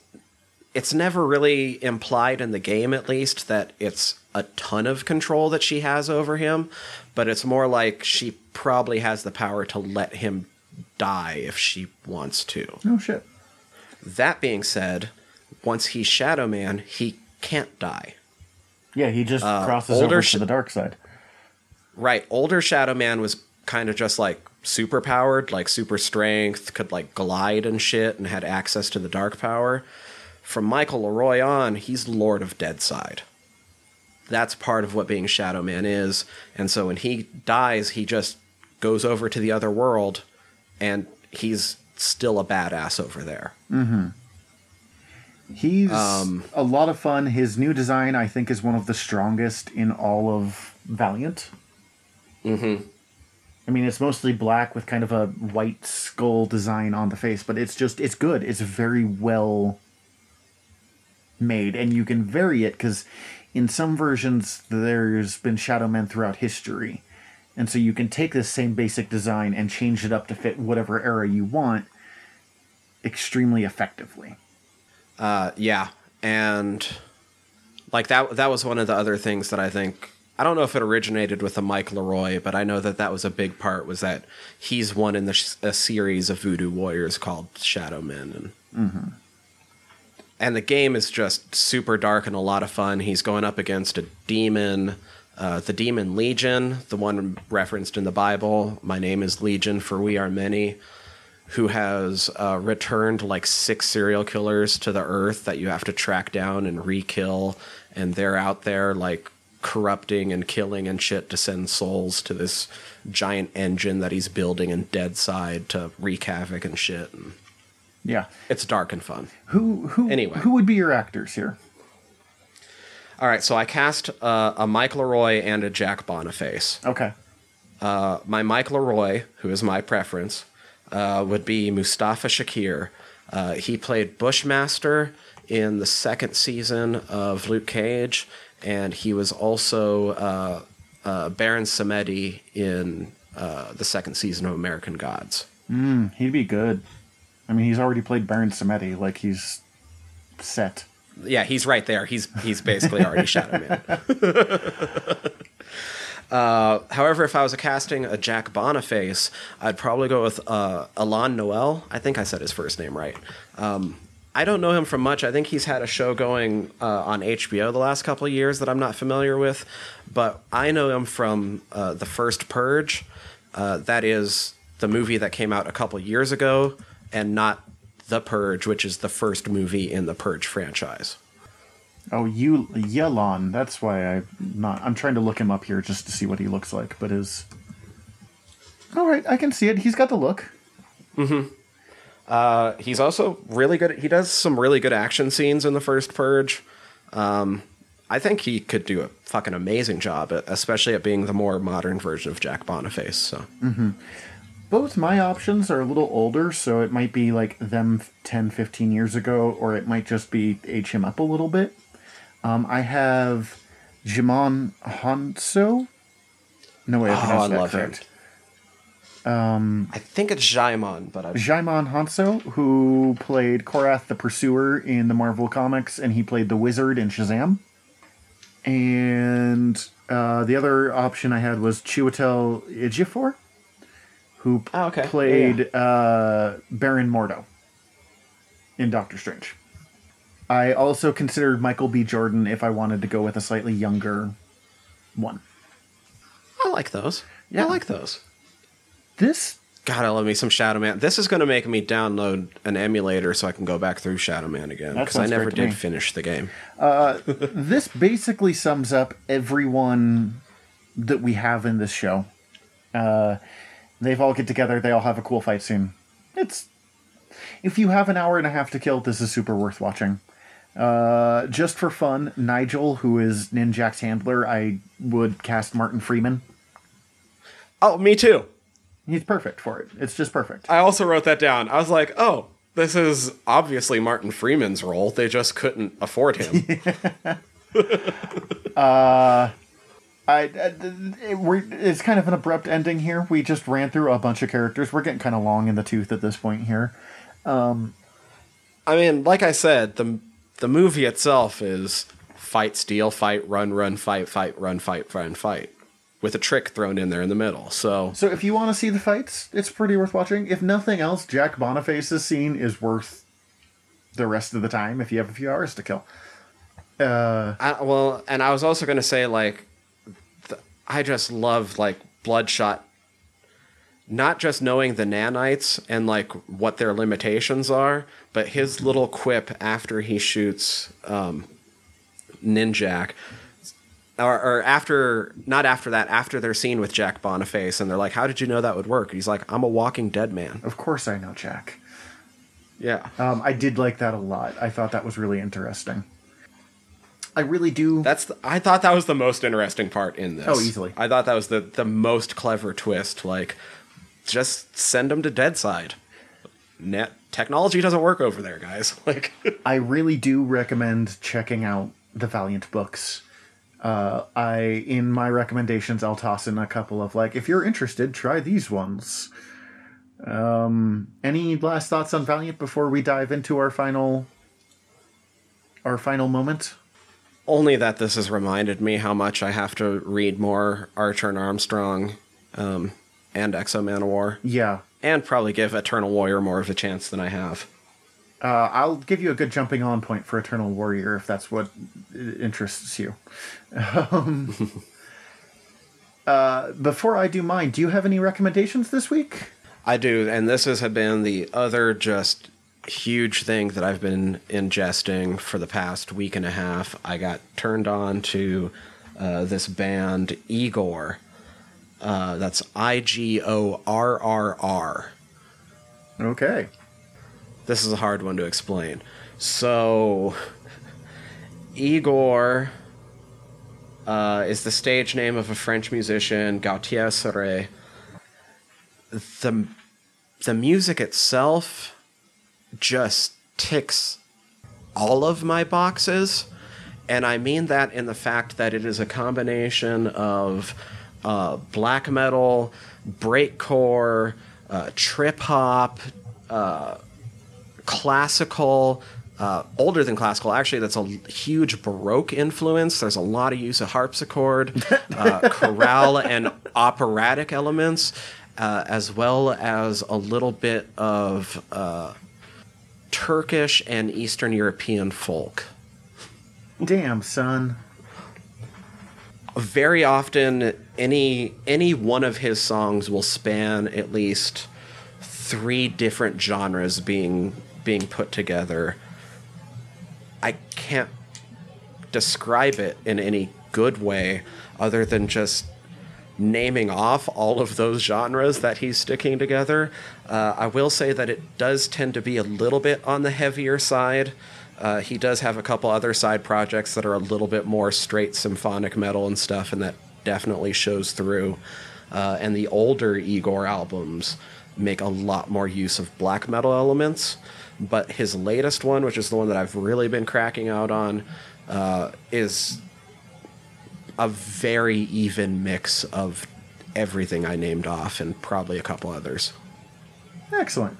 it's never really implied in the game, at least, that it's a ton of control that she has over him. But it's more like she probably has the power to let him die if she wants to. No shit. That being said, once he's Shadow Man, he can't die. Yeah, he just Uh, crosses over sh- to the dark side. Right. Older Shadow Man was kind of just like super powered, like super strength, could like glide and shit, and had access to the dark power. From Michael LeRoi on, he's Lord of Deadside. That's part of what being Shadow Man is. And so when he dies, he just goes over to the other world and he's still a badass over there. He's Um, a lot of fun. His new design, I think, is one of the strongest in all of Valiant. Mm-hmm. I mean, it's mostly black with kind of a white skull design on the face, but it's just, it's good. It's very well made, and you can vary it because in some versions there's been Shadow Men throughout history. And so you can take this same basic design and change it up to fit whatever era you want extremely effectively. Uh, yeah, and like that that was one of the other things that I think I don't know if it originated with the Mike LeRoi, but I know that that was a big part was that he's one in the sh- a series of Voodoo Warriors called Shadow Men, and and the game is just super dark and a lot of fun. He's going up against a demon. Uh, the demon Legion, the one referenced in the Bible. My name is Legion, for we are many who has uh, returned like six serial killers to the earth that you have to track down and re-kill and they're out there like corrupting and killing and shit to send souls to this giant engine that he's building in Deadside to wreak havoc and shit and Yeah. it's dark and fun Who who Anyway. who would be your actors here? all right so i cast uh, a mike leroi and a jack boniface Okay. uh, my Mike LeRoi, who is my preference, uh, would be Mustafa Shakir. Uh, he played Bushmaster in the second season of Luke Cage, and he was also uh, uh, Baron Samedi in uh, the second season of American Gods. He'd be good. I mean, he's already played Baron Samedi. Like he's set. Yeah, he's right there. He's he's basically already Shadow Man. uh, however, if I was casting a Jack Boniface, I'd probably go with uh, Y'lan Noel. I think I said his first name right. Um, I don't know him from much. I think he's had a show going uh, on HBO the last couple of years that I'm not familiar with, but I know him from uh, the first Purge. Uh, that is the movie that came out a couple years ago, and not The Purge, which is the first movie in the Purge franchise. Oh, you Y'lan. That's why I'm not. I'm trying to look him up here just to see what he looks like. But his. All right, I can see it. He's got the look. Uh, he's also really good. He does some really good action scenes in the first Purge. Um, I think he could do a fucking amazing job, especially at being the more modern version of Jack Boniface. So Both my options are a little older, so it might be like them 10, 15 years ago, or it might just be age him up a little bit. Um, I have Djimon Hounsou. No way I Oh, I that love him. Um, I think it's Djimon, but I, Djimon Hounsou, who played Korath the Pursuer in the Marvel Comics, and he played the Wizard in Shazam. And uh, the other option I had was Chiwetel Ejiofor, who Oh, okay. Yeah, played Uh, Baron Mordo in Doctor Strange. I also considered Michael B. Jordan if I wanted to go with a slightly younger one. I like those. Yeah. I like those. This God, I love me some Shadow Man. This is going to make me download an emulator so I can go back through Shadow Man again because I never did me. finish the game. this basically sums up everyone that we have in this show. Uh, they've all get together. They all have a cool fight scene. It's if you have an hour and a half to kill, this is super worth watching. Uh, just for fun, Nigel, who is Ninjak's handler, I would cast Martin Freeman. Oh, me too. He's perfect for it. It's just perfect. I also wrote that down. I was like, oh, this is obviously Martin Freeman's role. They just couldn't afford him. uh, I, it, we're, it's kind of an abrupt ending here. We just ran through a bunch of characters. We're getting kind of long in the tooth at this point here. Um, I mean, like I said, the the movie itself is fight, steal, fight, run, run, fight, fight, run, fight, run, fight, with a trick thrown in there in the middle. So, so if you want to see the fights, it's pretty worth watching. If nothing else, Jack Boniface's scene is worth the rest of the time if you have a few hours to kill. Uh, I, well, and I was also going to say like, th- I just love like Bloodshot. Not just knowing the nanites and like what their limitations are, but his little quip after he shoots um, Ninjak, or, or after not after that, after their scene with Jack Boniface, and they're like, "How did you know that would work?" He's like, "I'm a walking dead man." of course, I know Jack. Yeah. Um, I did like that a lot. I thought that was really interesting. I really do. That's the, I thought that was the most interesting part in this. Oh, easily. I thought that was the the most clever twist. Like, just send them to Deadside. Net technology doesn't work over there, guys. Like, I really do recommend checking out the Valiant books. Uh, I in my recommendations, I'll toss in a couple of like, if you're interested, try these ones. Um, any last thoughts on Valiant before we dive into our final, our final moment? only that this has reminded me how much I have to read more Archer and Armstrong, um, and X-O Manowar, Yeah, and probably give Eternal Warrior more of a chance than I have. uh, I'll give you a good jumping on point for Eternal Warrior if that's what interests you. Um, uh, before I do mine, do you have any recommendations this week? I do, and this has been the other just huge thing that I've been ingesting for the past week and a half. I got turned on to uh, this band Igorrr. Uh, that's I G O R R R. Okay. This is a hard one to explain. So, Igorrr uh, is the stage name of a French musician, Gautier Serre. The, the music itself just ticks all of my boxes. And I mean that in the fact that it is a combination of uh, black metal, breakcore, uh, trip hop, uh, classical, uh, older than classical. Actually, that's a huge Baroque influence. There's a lot of use of harpsichord, uh, chorale, and operatic elements, uh, as well as a little bit of uh, Turkish and Eastern European folk. Damn, son. very often any any one of his songs will span at least three different genres being being put together. I can't describe it in any good way other than just naming off all of those genres that he's sticking together. Uh, i will say that it does tend to be a little bit on the heavier side. Uh, he does have a couple other side projects that are a little bit more straight symphonic metal and stuff, and that definitely shows through. Uh, and the older Igorrr albums make a lot more use of black metal elements. But his latest one, which is the one that I've really been cracking out on, uh, is a very even mix of everything I named off and probably a couple others. Excellent.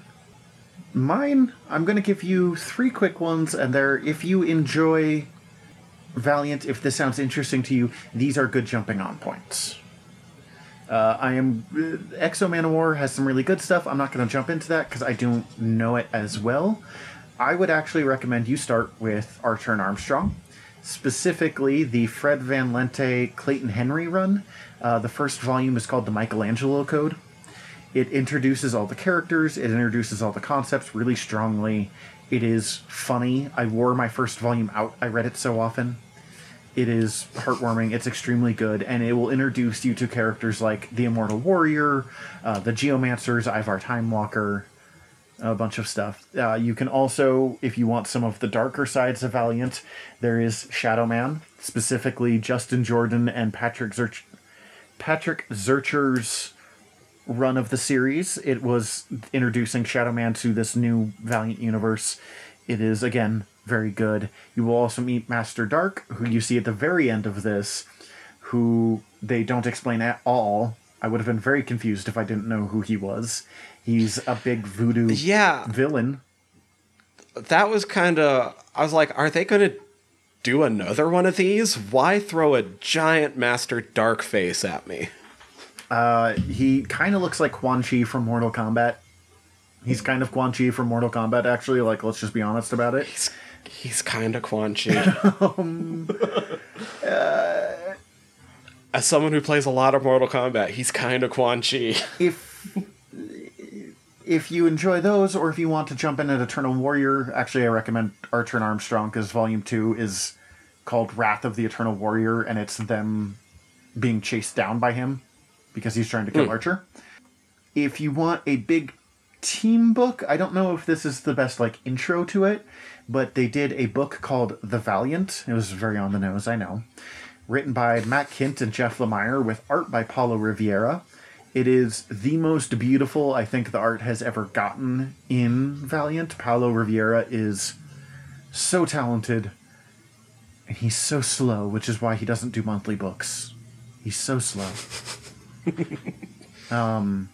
Mine, I'm going to give you three quick ones, and they're if you enjoy Valiant, if this sounds interesting to you, these are good jumping on points. Uh, I am. Uh, X-O Manowar has some really good stuff. I'm not going to jump into that because I don't know it as well. I would actually recommend you start with Archer and Armstrong, specifically the Fred Van Lente Clayton Henry run. Uh, the first volume is called the Michelangelo Code. It introduces all the characters, it introduces all the concepts really strongly. It is funny. I wore my first volume out, I read it so often. It is heartwarming, it's extremely good, and it will introduce you to characters like the Immortal Warrior, uh, the Geomancers, Ivar Time Walker, a bunch of stuff. Uh, you can also, if you want some of the darker sides of Valiant, there is Shadow Man, specifically Justin Jordan and Patrick Zurch- Patrick Zircher's run of the series. It was introducing Shadow Man to this new Valiant universe. It is again very good. You will also meet Master Dark, who you see at the very end of this, who they don't explain at all. I would have been very confused if I didn't know who he was. He's a big voodoo Yeah. villain. That was kind of. I was like, are they going to do another one of these? Why throw a giant Master Dark face at me? Uh, he kind of looks like Quan Chi from Mortal Kombat. He's kind of Quan Chi from Mortal Kombat, actually. Like, let's just be honest about it. He's, he's kind of Quan Chi. As someone who plays a lot of Mortal Kombat, he's kind of Quan Chi. if if you enjoy those, or if you want to jump in at Eternal Warrior, actually, I recommend Archer and Armstrong because Volume Two is called Wrath of the Eternal Warrior, and it's them being chased down by him because he's trying to kill hmm. Archer. If you want a big team book, I don't know if this is the best like intro to it, but they did a book called The Valiant. It was very on the nose, I know. Written by Matt Kindt and Jeff Lemire with art by Paolo Rivera. It is the most beautiful I think the art has ever gotten in Valiant. Paolo Rivera is so talented and he's so slow, which is why he doesn't do monthly books. He's so slow. um,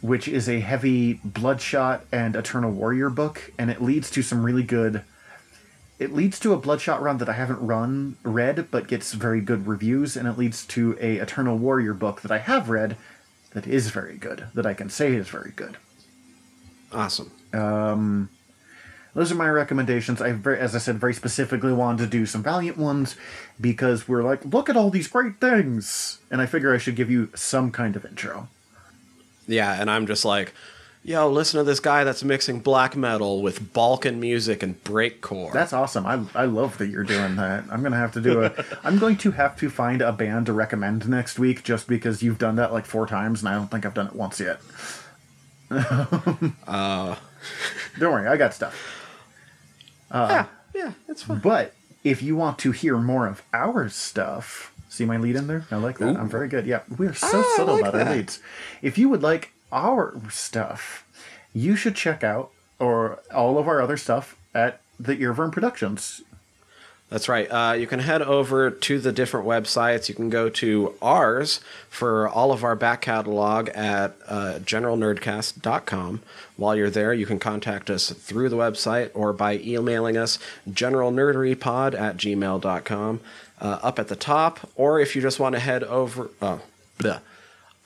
which is a heavy Bloodshot and Eternal Warrior book, and it leads to some really good. It leads to a Bloodshot run that I haven't run read, but gets very good reviews, and it leads to a Eternal Warrior book that I have read that is very good, that I can say is very good. Awesome. Those are my recommendations. I, very, as I said, very specifically wanted to do some Valiant ones because we're like, look at all these great things, and I figure I should give you some kind of intro. Yeah, and I'm just like, yo, listen to this guy that's mixing black metal with Balkan music and breakcore. That's awesome. I, I love that you're doing that. I'm gonna have to do a. I'm going to have to find a band to recommend next week just because you've done that like four times and I don't think I've done it once yet. uh, Don't worry, I got stuff. Yeah, yeah, it's fun. But if you want to hear more of our stuff, see my lead in there? I like that. I'm very good. Yeah, we're so Ah, I subtle like about our leads. If you would like our stuff, you should check out or all of our other stuff at the Earvvyrm Productions. That's right. Uh, you can head over to the different websites. You can go to ours for all of our back catalog at uh, generalnerdcast.com. While you're there, you can contact us through the website or by emailing us generalnerderypod at gmail.com. Uh, up at the top, or if you just want to head over. Oh, bleh.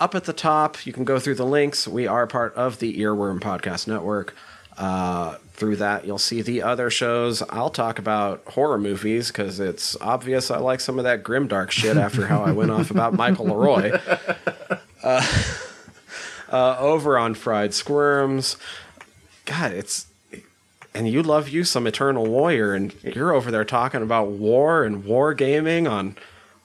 Up at the top, you can go through the links. We are part of the Earvvyrm Podcast Network. Uh, through that, you'll see the other shows. I'll talk about horror movies because it's obvious I like some of that grimdark shit after how I went off about Michael LeRoi. Uh, uh, over on Fried Squirms, God, it's and you love you some Eternal Warrior, and you're over there talking about war and war gaming on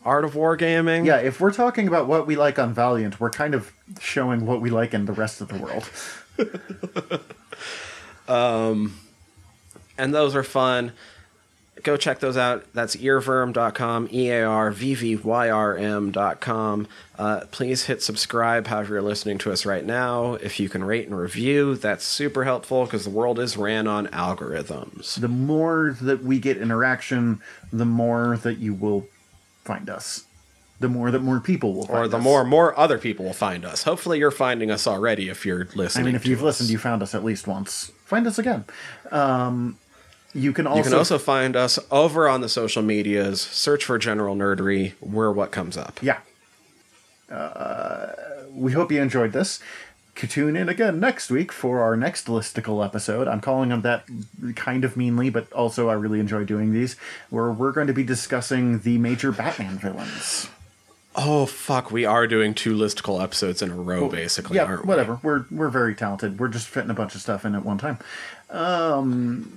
Art of War Gaming. Yeah, if we're talking about what we like on Valiant, we're kind of showing what we like in the rest of the world. and those are fun. Go check those out. That's earvvyrm.com, E A R V V Y R M.com. Uh, please hit subscribe however you're listening to us right now. If you can rate and review, that's super helpful because the world is ran on algorithms. The more that we get interaction, the more that you will find us. The more that more people will find Or the us. more more other people will find us. Hopefully, you're finding us already if you're listening I mean, if you've us. listened, you found us at least once. Find us again. Um, you can also, You can also find us over on the social medias. Search for General Nerdery. We're what comes up. yeah. Uh, we hope you enjoyed this. Tune in again next week for our next listicle episode. I'm calling them that kind of meanly, but also I really enjoy doing these, where we're going to be discussing the major Batman villains. Oh fuck, we are doing two listicle episodes in a row, basically, yeah, aren't we? whatever. We're we're very talented. We're just fitting a bunch of stuff in at one time. Um,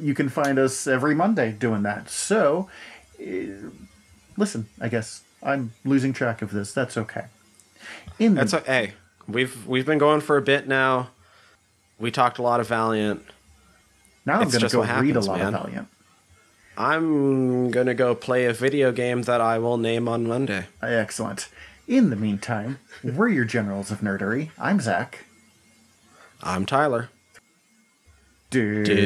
you can find us every Monday doing that. So, uh, listen. I guess I'm losing track of this. That's okay. In That's a, hey, we've we've been going for a bit now. We talked a lot of Valiant. now I'm going to go what read a lot man. of Valiant. I'm going to go play a video game that I will name on Monday. Excellent. In the meantime, we're your generals of nerdery. I'm Zach. I'm Tyler. Dismissed.